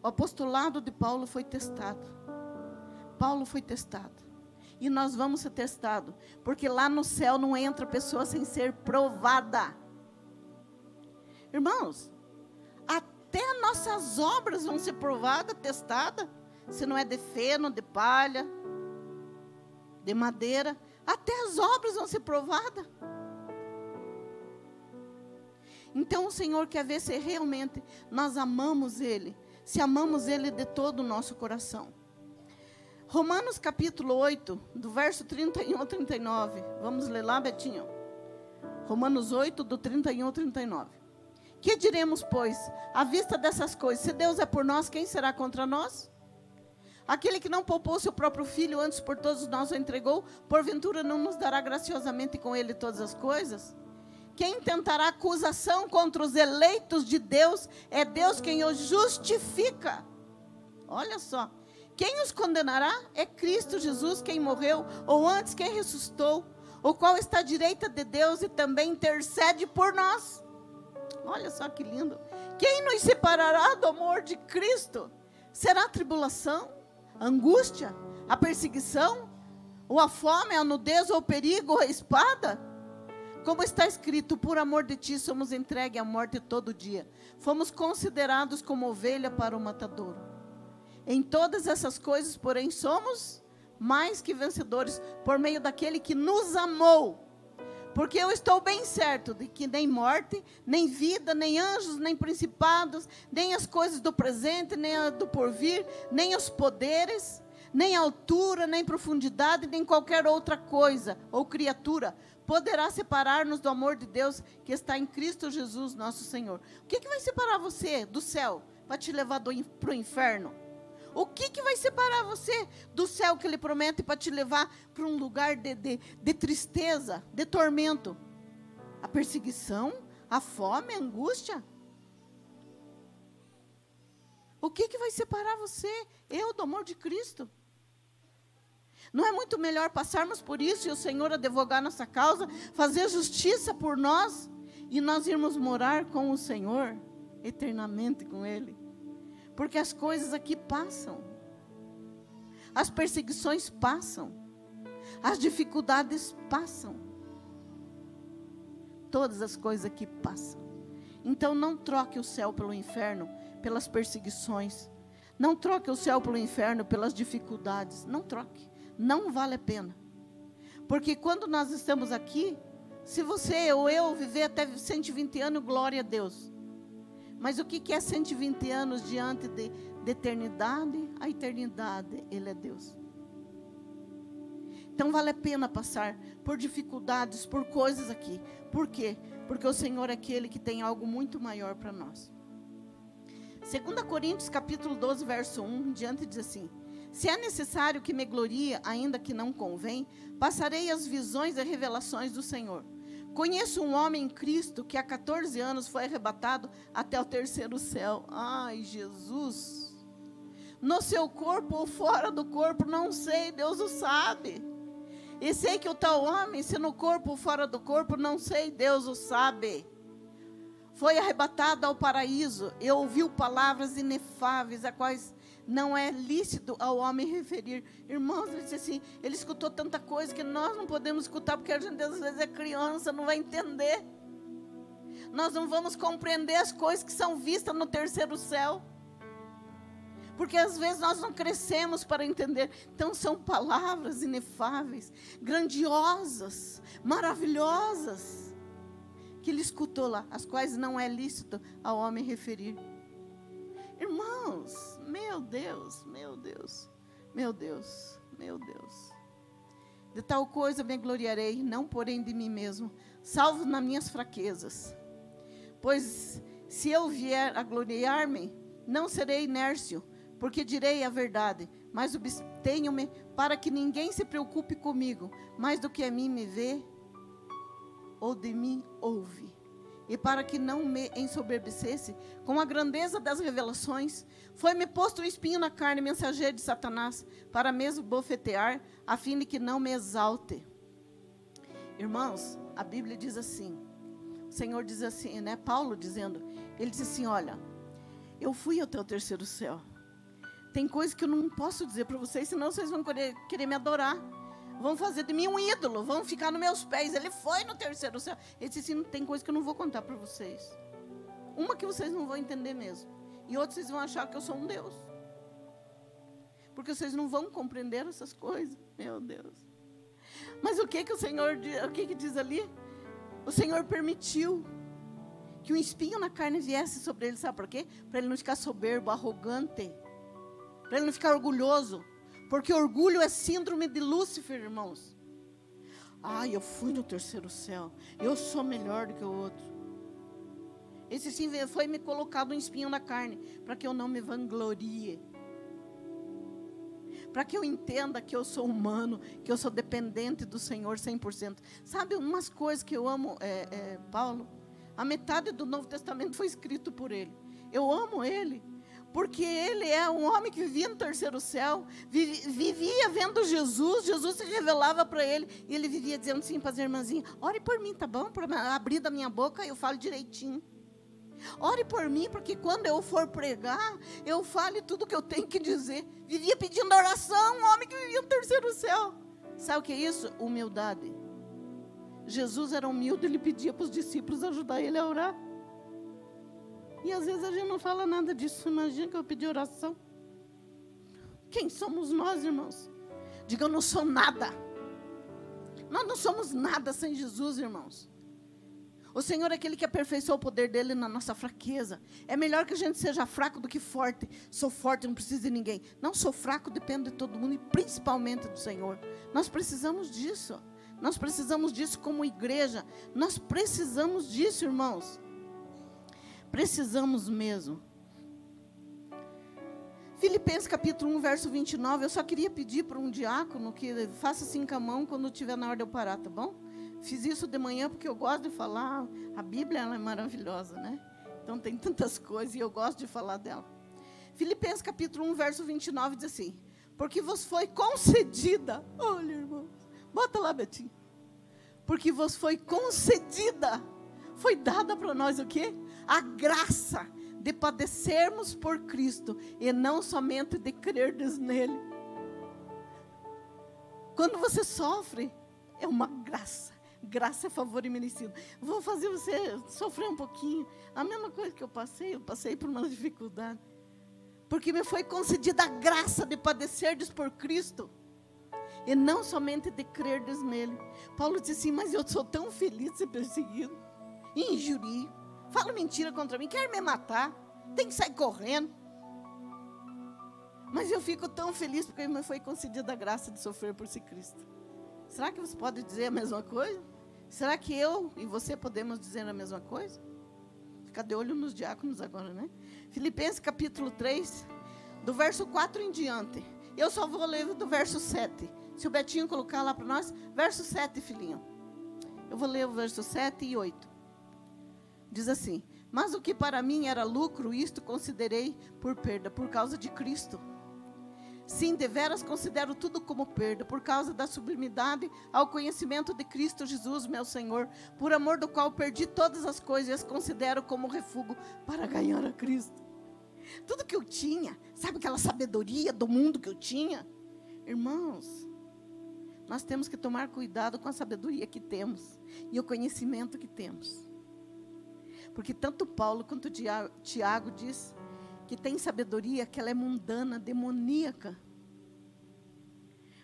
A: O apostolado de Paulo foi testado. Paulo foi testado. E nós vamos ser testados, porque lá no céu não entra pessoa sem ser provada. Irmãos, até nossas obras vão ser provadas, testadas. Se não é de feno, de palha, de madeira, até as obras vão ser provadas. Então o Senhor quer ver se realmente nós amamos Ele, se amamos Ele de todo o nosso coração. Romanos capítulo 8, do verso 31 ao 39. Vamos ler lá, Betinho? Romanos 8, do 31 ao 39. Que diremos, pois, à vista dessas coisas? Se Deus é por nós, quem será contra nós? Aquele que não poupou seu próprio filho, antes por todos nós o entregou, porventura não nos dará graciosamente com ele todas as coisas? Quem tentará acusação contra os eleitos de Deus, é Deus quem os justifica. Olha só. Quem os condenará é Cristo Jesus, quem morreu, ou antes quem ressuscitou, o qual está à direita de Deus e também intercede por nós. Olha só que lindo. Quem nos separará do amor de Cristo? Será a tribulação, a angústia, a perseguição, ou a fome, a nudez, ou o perigo, ou a espada? Como está escrito, por amor de ti somos entregues à morte todo dia. Fomos considerados como ovelha para o matadouro. Em todas essas coisas, porém, somos mais que vencedores por meio daquele que nos amou porque eu estou bem certo de que nem morte, nem vida, nem anjos, nem principados, nem as coisas do presente, nem a do porvir, nem os poderes, nem altura, nem profundidade, nem qualquer outra coisa ou criatura poderá separar-nos do amor de Deus que está em Cristo Jesus, nosso Senhor. O que, que vai separar você do céu para te levar para o inferno? O que, que vai separar você do céu que Ele promete para te levar para um lugar de, de, de tristeza, de tormento? A perseguição, a fome, a angústia? O que, que vai separar você, eu, do amor de Cristo? Não é muito melhor passarmos por isso e o Senhor advogar nossa causa, fazer justiça por nós e nós irmos morar com o Senhor eternamente com Ele? Porque as coisas aqui passam, as perseguições passam, as dificuldades passam, todas as coisas aqui passam. Então não troque o céu pelo inferno, pelas perseguições. Não troque o céu pelo inferno, pelas dificuldades. Não troque não vale a pena. Porque quando nós estamos aqui, se você ou eu viver até 120 anos, glória a Deus. Mas o que é 120 anos diante de, de eternidade? A eternidade, Ele é Deus. Então vale a pena passar por dificuldades, por coisas aqui. Por quê? Porque o Senhor é aquele que tem algo muito maior para nós. 2 Coríntios capítulo 12, verso 1, diante diz assim: se é necessário que me glorie, ainda que não convém, passarei as visões e revelações do Senhor. Conheço um homem em Cristo que há 14 anos foi arrebatado até o terceiro céu. Ai, Jesus. No seu corpo ou fora do corpo, não sei, Deus o sabe. E sei que o tal homem, se no corpo ou fora do corpo, não sei, Deus o sabe. Foi arrebatado ao paraíso e ouviu palavras inefáveis, a quais não é lícito ao homem referir. Irmãos, ele disse assim, ele escutou tanta coisa que nós não podemos escutar, porque a gente às vezes é criança, não vai entender. Nós não vamos compreender as coisas que são vistas no terceiro céu. Porque às vezes nós não crescemos para entender. Então são palavras inefáveis, grandiosas, maravilhosas, que ele escutou lá, as quais não é lícito ao homem referir. Irmãos, meu Deus, meu Deus, meu Deus, meu Deus. De tal coisa me gloriarei, não porém de mim mesmo, salvo nas minhas fraquezas. Pois se eu vier a gloriar-me, não serei inércio, porque direi a verdade, mas obtenho-me para que ninguém se preocupe comigo, mais do que a mim me vê ou de mim ouve e para que não me ensoberbecesse com a grandeza das revelações, foi-me posto um espinho na carne, mensageiro de Satanás, para mesmo bofetear, a fim de que não me exalte. Irmãos, a Bíblia diz assim, o Senhor diz assim, né? Paulo dizendo, ele diz assim: Olha, eu fui até o terceiro céu. Tem coisas que eu não posso dizer para vocês, senão vocês vão querer, querer me adorar vão fazer de mim um ídolo, vão ficar nos meus pés. Ele foi no terceiro céu. Ele disse assim: tem coisa que eu não vou contar para vocês. Uma que vocês não vão entender mesmo. E outra vocês vão achar que eu sou um Deus. Porque vocês não vão compreender essas coisas. Meu Deus. Mas o que que o Senhor, o que que diz ali? O Senhor permitiu que um espinho na carne viesse sobre ele, sabe por quê? Para ele não ficar soberbo, arrogante. Para ele não ficar orgulhoso. Porque orgulho é síndrome de Lúcifer, irmãos. Ai, eu fui no terceiro céu. Eu sou melhor do que o outro. Esse sim foi me colocado um espinho na carne, para que eu não me vanglorie. Para que eu entenda que eu sou humano, que eu sou dependente do Senhor 100%. Sabe umas coisas que eu amo, é, é, Paulo? A metade do Novo Testamento foi escrito por ele. Eu amo ele porque ele é um homem que vivia no terceiro céu, vivia vendo Jesus, Jesus se revelava para ele, e ele vivia dizendo assim para as irmãzinhas: ore por mim, tá bom? Para abrir da minha boca, eu falo direitinho. Ore por mim, porque quando eu for pregar, eu fale tudo que eu tenho que dizer. Vivia pedindo oração, um homem que vivia no terceiro céu. Sabe o que é isso? Humildade. Jesus era humilde, ele pedia para os discípulos ajudar ele a orar. E às vezes a gente não fala nada disso. Imagina que eu pedi oração. Quem somos nós, irmãos? Diga, eu não sou nada. Nós não somos nada sem Jesus, irmãos. O Senhor é aquele que aperfeiçoou o poder dele na nossa fraqueza. É melhor que a gente seja fraco do que forte. Sou forte, não preciso de ninguém. Não sou fraco, dependo de todo mundo e principalmente do Senhor. Nós precisamos disso. Nós precisamos disso como igreja. Nós precisamos disso, irmãos. Precisamos mesmo. Filipenses capítulo 1, verso 29. Eu só queria pedir para um diácono que faça assim com a mão quando estiver na hora de eu parar, tá bom? Fiz isso de manhã porque eu gosto de falar. A Bíblia ela é maravilhosa, né? Então tem tantas coisas e eu gosto de falar dela. Filipenses capítulo 1, verso 29 diz assim: Porque vos foi concedida. Olha, irmãos. Bota lá, Betinho. Porque vos foi concedida. Foi dada para nós o quê? A graça de padecermos por Cristo e não somente de crerdes nele. Quando você sofre, é uma graça. Graça é favor imerecido. Vou fazer você sofrer um pouquinho. A mesma coisa que eu passei, eu passei por uma dificuldade. Porque me foi concedida a graça de padecerdes por Cristo. E não somente de crerdes nele. Paulo disse assim, mas eu sou tão feliz de ser perseguido. Injurio fala mentira contra mim, quer me matar, tem que sair correndo. Mas eu fico tão feliz porque me foi concedida a graça de sofrer por si Cristo. Será que você pode dizer a mesma coisa? Será que eu e você podemos dizer a mesma coisa? Fica de olho nos diáconos agora, né? Filipenses capítulo 3, do verso 4 em diante. Eu só vou ler do verso 7. Se o Betinho colocar lá para nós, verso 7, filhinho. Eu vou ler o verso 7 e 8. Diz assim: Mas o que para mim era lucro, isto considerei por perda, por causa de Cristo. Sim, deveras considero tudo como perda, por causa da sublimidade ao conhecimento de Cristo Jesus, meu Senhor, por amor do qual perdi todas as coisas e as considero como refúgio para ganhar a Cristo. Tudo que eu tinha, sabe aquela sabedoria do mundo que eu tinha? Irmãos, nós temos que tomar cuidado com a sabedoria que temos e o conhecimento que temos. Porque tanto Paulo quanto Tiago diz que tem sabedoria que ela é mundana, demoníaca.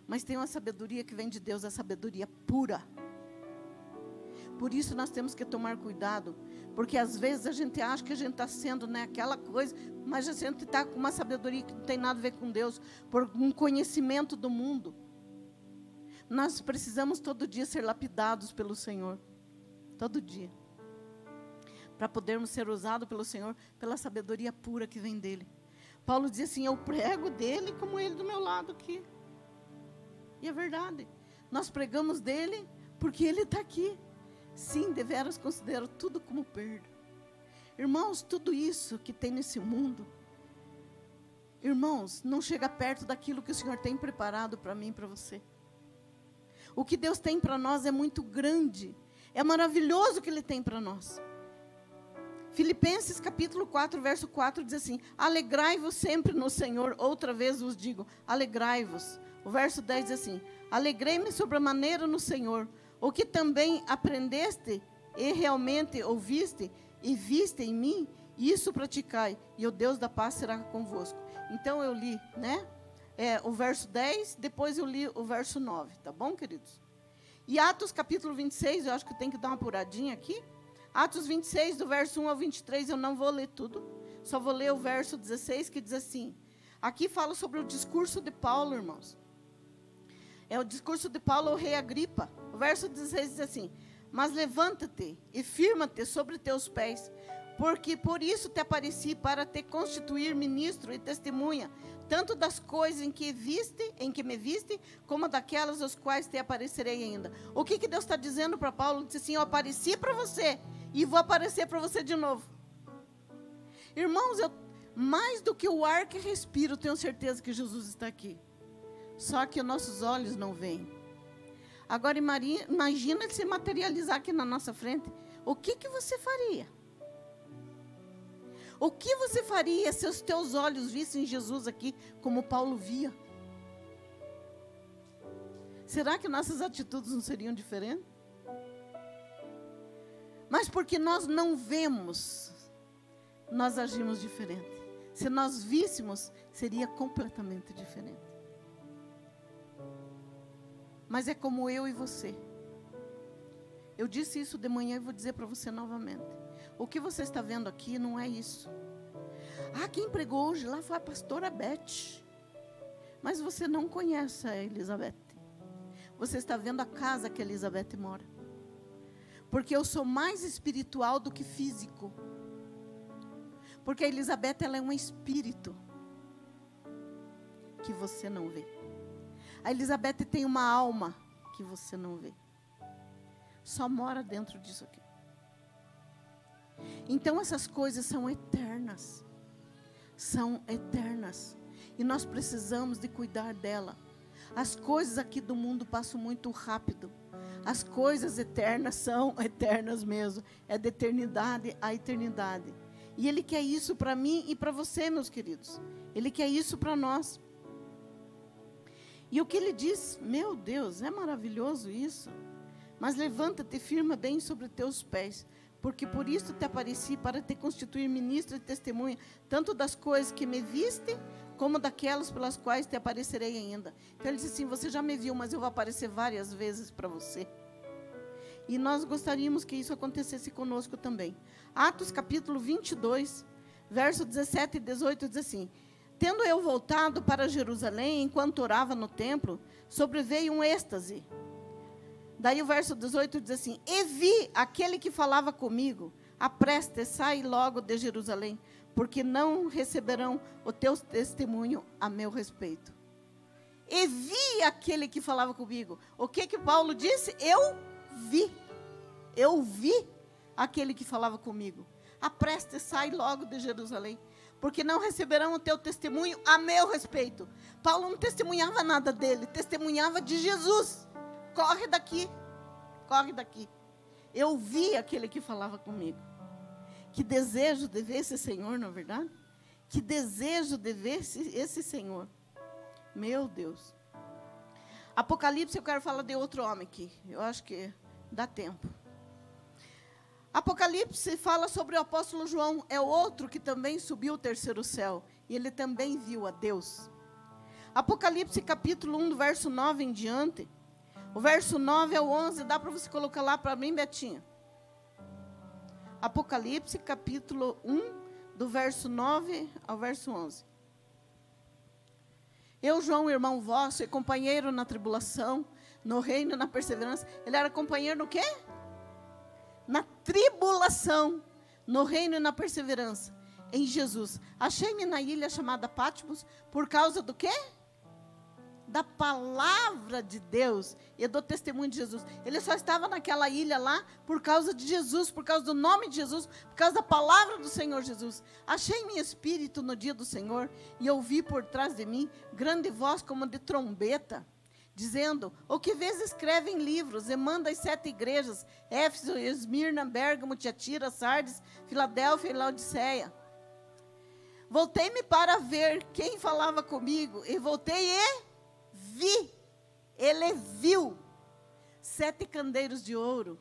A: Mas tem uma sabedoria que vem de Deus, a sabedoria pura. Por isso nós temos que tomar cuidado, porque às vezes a gente acha que a gente está sendo né, aquela coisa, mas a gente está com uma sabedoria que não tem nada a ver com Deus, por um conhecimento do mundo. Nós precisamos todo dia ser lapidados pelo Senhor, todo dia para podermos ser usados pelo Senhor pela sabedoria pura que vem dele. Paulo diz assim: Eu prego dele como ele do meu lado aqui. E é verdade. Nós pregamos dele porque ele está aqui. Sim, deveras considero tudo como perda. Irmãos, tudo isso que tem nesse mundo, irmãos, não chega perto daquilo que o Senhor tem preparado para mim e para você. O que Deus tem para nós é muito grande. É maravilhoso o que Ele tem para nós. Filipenses capítulo 4, verso 4 diz assim: Alegrai-vos sempre no Senhor, outra vez vos digo, alegrai-vos. O verso 10 diz assim: Alegrei-me sobremaneira no Senhor, o que também aprendeste e realmente ouviste e viste em mim, isso praticai, e o Deus da paz será convosco. Então eu li, né? É, o verso 10, depois eu li o verso 9, tá bom, queridos? E Atos capítulo 26, eu acho que tem que dar uma apuradinha aqui. Atos 26, do verso 1 ao 23, eu não vou ler tudo, só vou ler o verso 16, que diz assim: aqui fala sobre o discurso de Paulo, irmãos. É o discurso de Paulo ao rei Agripa. O verso 16 diz assim: Mas levanta-te e firma-te sobre teus pés, porque por isso te apareci para te constituir ministro e testemunha, tanto das coisas em que viste, em que me viste, como daquelas aos quais te aparecerei ainda. O que, que Deus está dizendo para Paulo? Ele disse assim: Eu apareci para você e vou aparecer para você de novo. Irmãos, eu, mais do que o ar que respiro, tenho certeza que Jesus está aqui. Só que nossos olhos não veem. Agora imagina ele se materializar aqui na nossa frente. O que, que você faria? O que você faria se os teus olhos vissem Jesus aqui como Paulo via? Será que nossas atitudes não seriam diferentes? Mas porque nós não vemos, nós agimos diferente. Se nós víssemos, seria completamente diferente. Mas é como eu e você. Eu disse isso de manhã e vou dizer para você novamente. O que você está vendo aqui não é isso. Ah, quem pregou hoje lá foi a pastora Beth. Mas você não conhece a Elizabeth. Você está vendo a casa que a Elizabeth mora. Porque eu sou mais espiritual do que físico. Porque a Elizabeth ela é um espírito. que você não vê. A Elizabeth tem uma alma que você não vê. Só mora dentro disso aqui. Então essas coisas são eternas. São eternas. E nós precisamos de cuidar dela. As coisas aqui do mundo passam muito rápido. As coisas eternas são eternas mesmo. É de eternidade a eternidade. E Ele quer isso para mim e para você, meus queridos. Ele quer isso para nós. E o que ele diz, meu Deus, é maravilhoso isso. Mas levanta-te firma bem sobre teus pés, porque por isso te apareci para te constituir ministro e testemunha, tanto das coisas que me viste, como daquelas pelas quais te aparecerei ainda. Então ele disse assim: Você já me viu, mas eu vou aparecer várias vezes para você. E nós gostaríamos que isso acontecesse conosco também. Atos capítulo 22, verso 17 e 18 diz assim: Tendo eu voltado para Jerusalém, enquanto orava no templo, sobreveio um êxtase. Daí o verso 18 diz assim: E vi aquele que falava comigo, apreste, sai logo de Jerusalém, porque não receberão o teu testemunho a meu respeito. E vi aquele que falava comigo. O que que Paulo disse? Eu vi. Eu vi aquele que falava comigo. Apreste, sai logo de Jerusalém, porque não receberão o teu testemunho a meu respeito. Paulo não testemunhava nada dele, testemunhava de Jesus. Corre daqui, corre daqui. Eu vi aquele que falava comigo. Que desejo de ver esse Senhor, não é verdade? Que desejo de ver esse, esse Senhor. Meu Deus. Apocalipse, eu quero falar de outro homem aqui. Eu acho que dá tempo. Apocalipse fala sobre o apóstolo João, é outro que também subiu o terceiro céu, e ele também viu a Deus. Apocalipse capítulo 1, do verso 9 em diante. O verso 9 ao 11, dá para você colocar lá para mim, Betinha? Apocalipse capítulo 1, do verso 9 ao verso 11. Eu, João, irmão vosso, e companheiro na tribulação, no reino, na perseverança. Ele era companheiro no quê? na tribulação, no reino e na perseverança, em Jesus. Achei-me na ilha chamada Patmos por causa do quê? Da palavra de Deus e do testemunho de Jesus. Ele só estava naquela ilha lá por causa de Jesus, por causa do nome de Jesus, por causa da palavra do Senhor Jesus. Achei-me espírito no dia do Senhor e ouvi por trás de mim grande voz como de trombeta dizendo: O que vês escreve em livros e manda as sete igrejas: Éfeso, Esmirna, Bérgamo, Tiatira, Sardes, Filadélfia e Laodiceia. Voltei-me para ver quem falava comigo, e voltei e vi. Ele viu sete candeiros de ouro.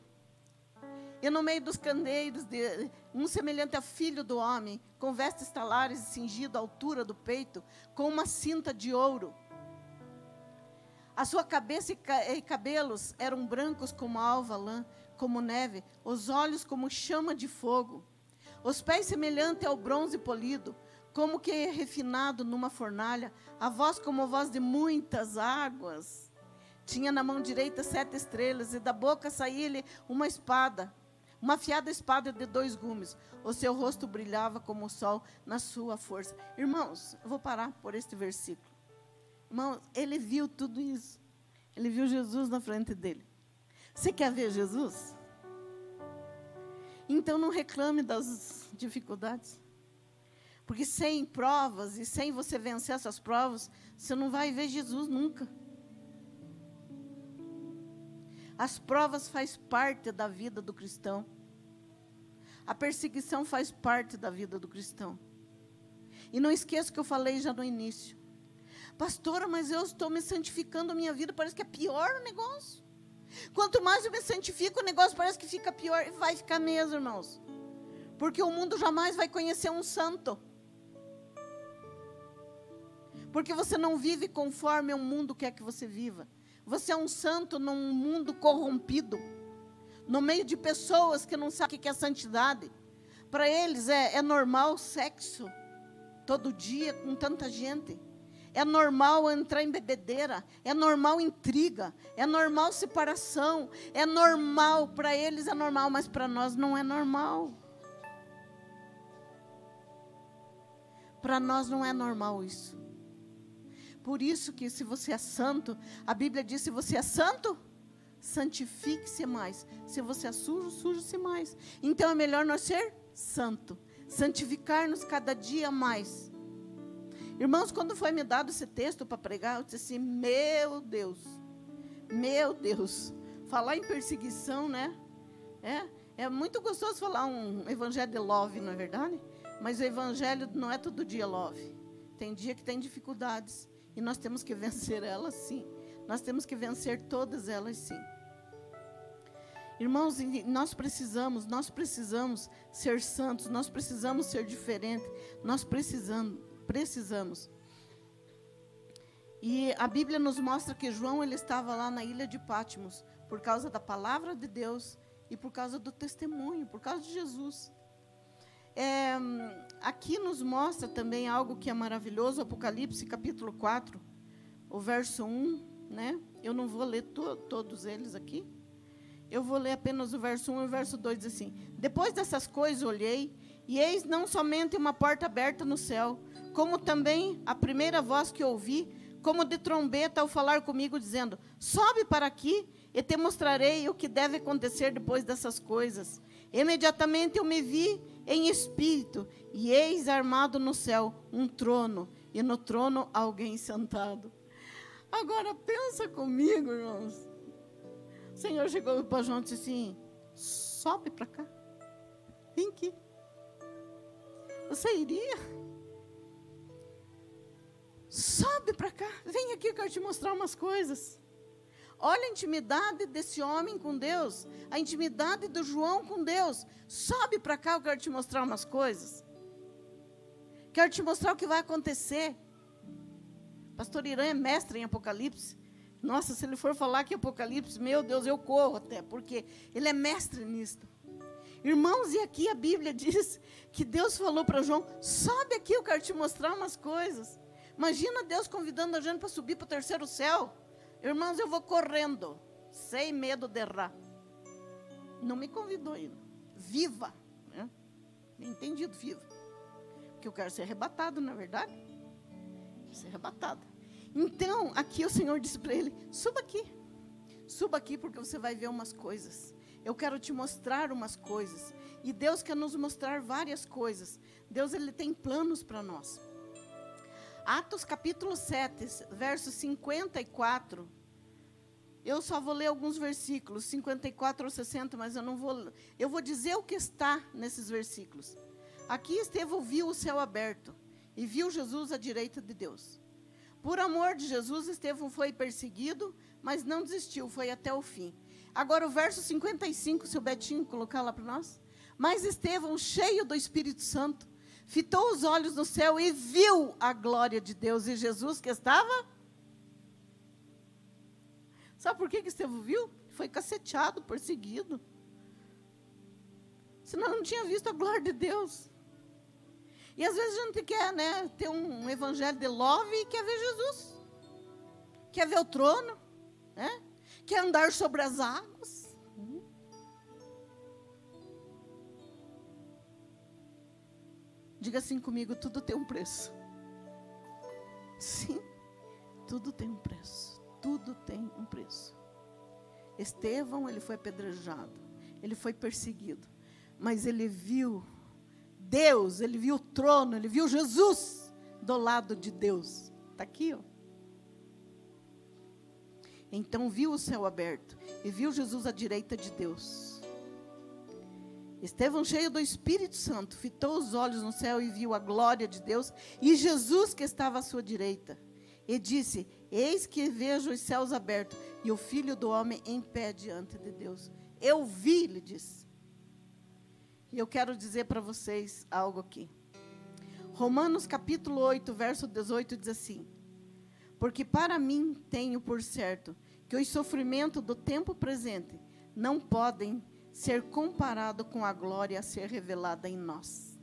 A: E no meio dos candeiros, de, um semelhante a filho do homem, com vestes talares e cingido à altura do peito, com uma cinta de ouro a sua cabeça e cabelos eram brancos como alva lã, como neve, os olhos como chama de fogo, os pés semelhantes ao bronze polido, como que refinado numa fornalha, a voz como a voz de muitas águas. Tinha na mão direita sete estrelas, e da boca saía-lhe uma espada, uma afiada espada de dois gumes. O seu rosto brilhava como o sol na sua força. Irmãos, eu vou parar por este versículo. Irmão, ele viu tudo isso. Ele viu Jesus na frente dele. Você quer ver Jesus? Então não reclame das dificuldades. Porque sem provas e sem você vencer essas provas, você não vai ver Jesus nunca. As provas faz parte da vida do cristão. A perseguição faz parte da vida do cristão. E não esqueça que eu falei já no início. Pastora, mas eu estou me santificando a minha vida, parece que é pior o negócio. Quanto mais eu me santifico, o negócio parece que fica pior. E vai ficar mesmo, irmãos. Porque o mundo jamais vai conhecer um santo. Porque você não vive conforme o mundo quer que você viva. Você é um santo num mundo corrompido. No meio de pessoas que não sabem o que é santidade. Para eles é, é normal sexo. Todo dia, com tanta gente. É normal entrar em bebedeira, é normal intriga, é normal separação, é normal, para eles é normal, mas para nós não é normal. Para nós não é normal isso. Por isso que se você é santo, a Bíblia diz: se você é santo, santifique-se mais. Se você é sujo, suje-se mais. Então é melhor nós ser santo, santificar-nos cada dia mais. Irmãos, quando foi me dado esse texto para pregar, eu disse assim: meu Deus, meu Deus, falar em perseguição, né? É, é muito gostoso falar um evangelho de love, não é verdade? Mas o evangelho não é todo dia love. Tem dia que tem dificuldades. E nós temos que vencer elas sim. Nós temos que vencer todas elas sim. Irmãos, nós precisamos, nós precisamos ser santos, nós precisamos ser diferentes, nós precisamos, precisamos. E a Bíblia nos mostra que João ele estava lá na ilha de Patmos por causa da palavra de Deus e por causa do testemunho, por causa de Jesus. É, aqui nos mostra também algo que é maravilhoso, Apocalipse capítulo 4, o verso 1, né? Eu não vou ler to todos eles aqui. Eu vou ler apenas o verso 1 e o verso 2, diz assim: Depois dessas coisas olhei, e eis não somente uma porta aberta no céu, como também a primeira voz que ouvi, como de trombeta ao falar comigo, dizendo: Sobe para aqui, e te mostrarei o que deve acontecer depois dessas coisas. Imediatamente eu me vi em espírito, e eis armado no céu um trono, e no trono alguém sentado. Agora pensa comigo, irmãos. O Senhor chegou para João e disse assim: sobe para cá, vem aqui. Você iria? Sobe para cá, vem aqui que eu te mostrar umas coisas. Olha a intimidade desse homem com Deus, a intimidade do João com Deus. Sobe para cá, eu quero te mostrar umas coisas. Quero te mostrar o que vai acontecer. Pastor Irã é mestre em Apocalipse. Nossa, se ele for falar que Apocalipse, meu Deus, eu corro até, porque ele é mestre nisto. Irmãos, e aqui a Bíblia diz que Deus falou para João: sobe aqui, eu quero te mostrar umas coisas. Imagina Deus convidando a gente para subir para o terceiro céu. Irmãos, eu vou correndo, sem medo de errar. Não me convidou ainda. Viva. Né? Entendido, viva. Porque eu quero ser arrebatado, na é verdade? Ser arrebatado. Então, aqui o Senhor disse para ele: suba aqui. Suba aqui porque você vai ver umas coisas. Eu quero te mostrar umas coisas. E Deus quer nos mostrar várias coisas. Deus ele tem planos para nós. Atos capítulo 7, verso 54. Eu só vou ler alguns versículos, 54 ou 60, mas eu não vou. Eu vou dizer o que está nesses versículos. Aqui Estevão viu o céu aberto e viu Jesus à direita de Deus. Por amor de Jesus, Estevão foi perseguido, mas não desistiu, foi até o fim. Agora o verso 55, se o Betinho colocar lá para nós. Mas Estevão, cheio do Espírito Santo, fitou os olhos no céu e viu a glória de Deus e Jesus que estava. Sabe por que, que Estevão viu? Foi caceteado, perseguido. Senão não tinha visto a glória de Deus. E às vezes a gente quer né, ter um evangelho de love e quer ver Jesus. Quer ver o trono. Né? Quer andar sobre as águas. Diga assim comigo: tudo tem um preço. Sim, tudo tem um preço. Tudo tem um preço. Estevão, ele foi apedrejado, ele foi perseguido, mas ele viu Deus, ele viu o trono, ele viu Jesus do lado de Deus. Está aqui, ó. Então viu o céu aberto e viu Jesus à direita de Deus. Estevão, cheio do Espírito Santo, fitou os olhos no céu e viu a glória de Deus e Jesus que estava à sua direita. E disse: Eis que vejo os céus abertos e o filho do homem em pé diante de Deus. Eu vi, ele disse. E eu quero dizer para vocês algo aqui. Romanos capítulo 8, verso 18 diz assim: Porque para mim tenho por certo que os sofrimentos do tempo presente não podem ser comparado com a glória a ser revelada em nós.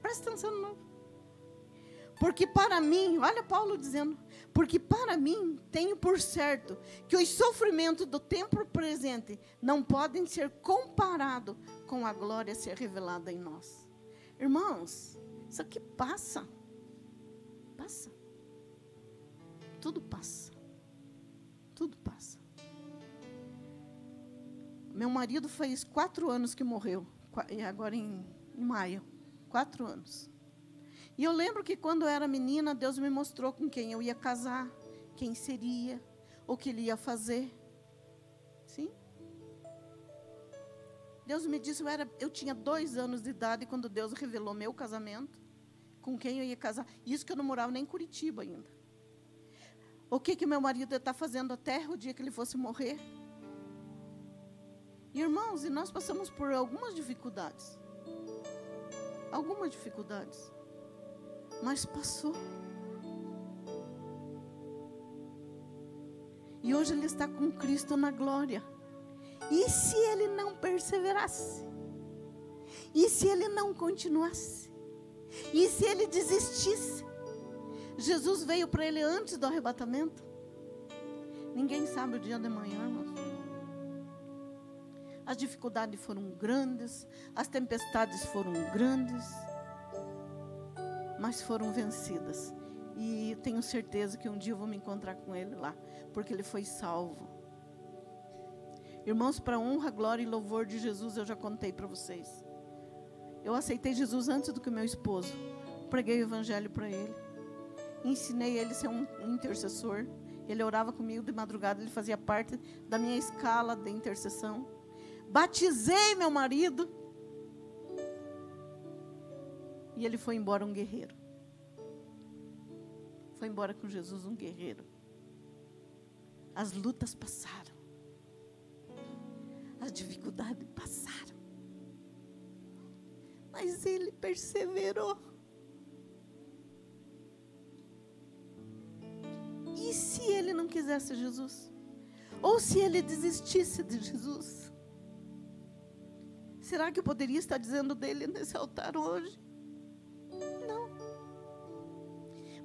A: Presta atenção de novo. Porque para mim, olha Paulo dizendo, porque para mim tenho por certo que os sofrimentos do tempo presente não podem ser comparados com a glória a ser revelada em nós. Irmãos, isso aqui passa. passa. Tudo passa. Tudo passa. Meu marido faz quatro anos que morreu, agora em, em maio. Quatro anos. E eu lembro que quando eu era menina, Deus me mostrou com quem eu ia casar, quem seria, o que ele ia fazer. Sim? Deus me disse, eu, era, eu tinha dois anos de idade quando Deus revelou meu casamento, com quem eu ia casar. Isso que eu não morava nem em Curitiba ainda. O que, que meu marido está fazendo até o dia que ele fosse morrer? Irmãos, e nós passamos por algumas dificuldades. Algumas dificuldades. Mas passou. E hoje ele está com Cristo na glória. E se ele não perseverasse? E se ele não continuasse? E se ele desistisse? Jesus veio para ele antes do arrebatamento. Ninguém sabe o dia de manhã, irmãos. As dificuldades foram grandes, as tempestades foram grandes, mas foram vencidas. E tenho certeza que um dia eu vou me encontrar com ele lá, porque ele foi salvo. Irmãos, para honra, glória e louvor de Jesus, eu já contei para vocês. Eu aceitei Jesus antes do que meu esposo. Preguei o evangelho para ele. Ensinei ele a ser um intercessor. Ele orava comigo de madrugada, ele fazia parte da minha escala de intercessão batizei meu marido. E ele foi embora um guerreiro. Foi embora com Jesus um guerreiro. As lutas passaram. As dificuldades passaram. Mas ele perseverou. E se ele não quisesse Jesus? Ou se ele desistisse de Jesus? Será que eu poderia estar dizendo dele nesse altar hoje? Não.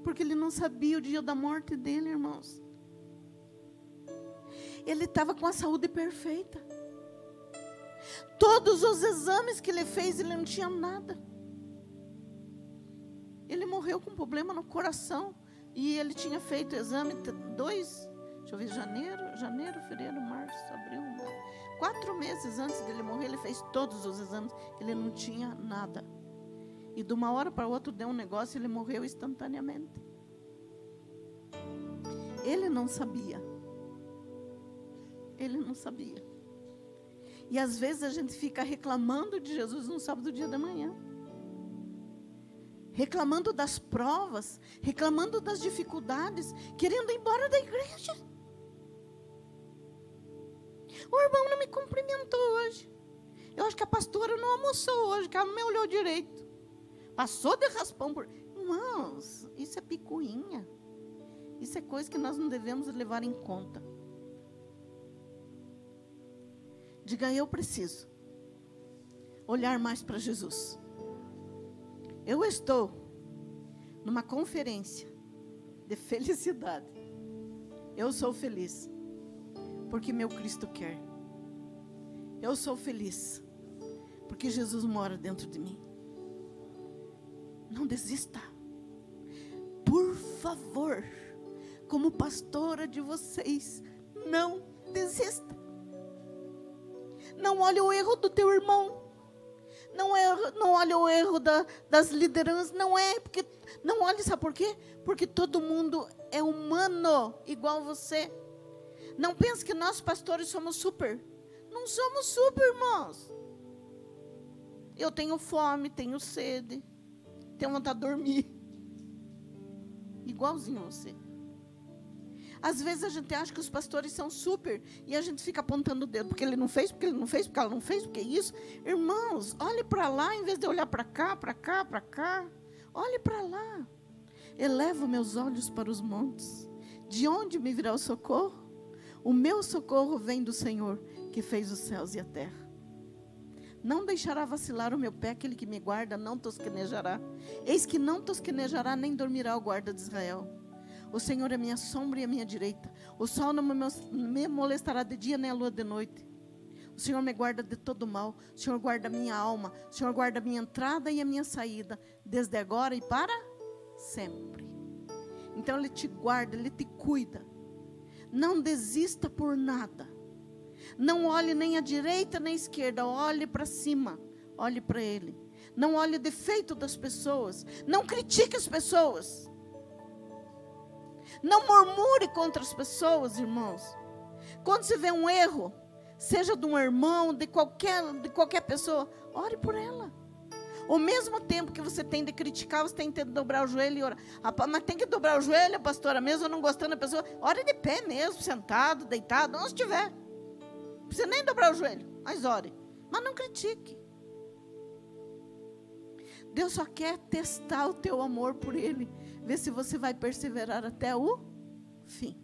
A: Porque ele não sabia o dia da morte dele, irmãos. Ele estava com a saúde perfeita. Todos os exames que ele fez, ele não tinha nada. Ele morreu com problema no coração. E ele tinha feito exame dois, deixa eu ver, janeiro, janeiro, fevereiro, março, abril, Quatro meses antes dele morrer, ele fez todos os exames. Ele não tinha nada. E de uma hora para outra deu um negócio e ele morreu instantaneamente. Ele não sabia. Ele não sabia. E às vezes a gente fica reclamando de Jesus no sábado dia da manhã. Reclamando das provas, reclamando das dificuldades, querendo ir embora da igreja. O irmão não me cumprimentou hoje. Eu acho que a pastora não almoçou hoje, que ela não me olhou direito. Passou de raspão por. Irmãos, isso é picuinha. Isso é coisa que nós não devemos levar em conta. Diga, eu preciso olhar mais para Jesus. Eu estou numa conferência de felicidade. Eu sou feliz porque meu Cristo quer. Eu sou feliz, porque Jesus mora dentro de mim. Não desista. Por favor, como pastora de vocês, não desista. Não olhe o erro do teu irmão. Não, é, não olhe o erro da, das lideranças. Não é porque. Não olhe, sabe por quê? Porque todo mundo é humano, igual você. Não pense que nós pastores somos super. Não somos super, irmãos. Eu tenho fome, tenho sede, tenho vontade de dormir. Igualzinho a você. Às vezes a gente acha que os pastores são super e a gente fica apontando o dedo, porque ele não fez, porque ele não fez, porque ela não fez, porque isso. Irmãos, olhe para lá em vez de olhar para cá, para cá, para cá. Olhe para lá. Elevo meus olhos para os montes. De onde me virá o socorro? O meu socorro vem do Senhor, que fez os céus e a terra. Não deixará vacilar o meu pé, aquele que me guarda não tosquenejará. Eis que não tosquenejará, nem dormirá o guarda de Israel. O Senhor é minha sombra e a minha direita. O sol não me molestará de dia, nem a lua de noite. O Senhor me guarda de todo mal. O Senhor guarda a minha alma. O Senhor guarda a minha entrada e a minha saída, desde agora e para sempre. Então Ele te guarda, Ele te cuida. Não desista por nada. Não olhe nem à direita nem à esquerda, olhe para cima, olhe para Ele. Não olhe o defeito das pessoas, não critique as pessoas. Não murmure contra as pessoas, irmãos. Quando você vê um erro, seja de um irmão, de qualquer, de qualquer pessoa, ore por ela. O mesmo tempo que você tem de criticar, você tem que dobrar o joelho e orar. Mas tem que dobrar o joelho, pastora, mesmo não gostando da pessoa. Ore de pé mesmo, sentado, deitado, onde estiver. Não precisa nem dobrar o joelho, mas ore. Mas não critique. Deus só quer testar o teu amor por Ele. Ver se você vai perseverar até o fim.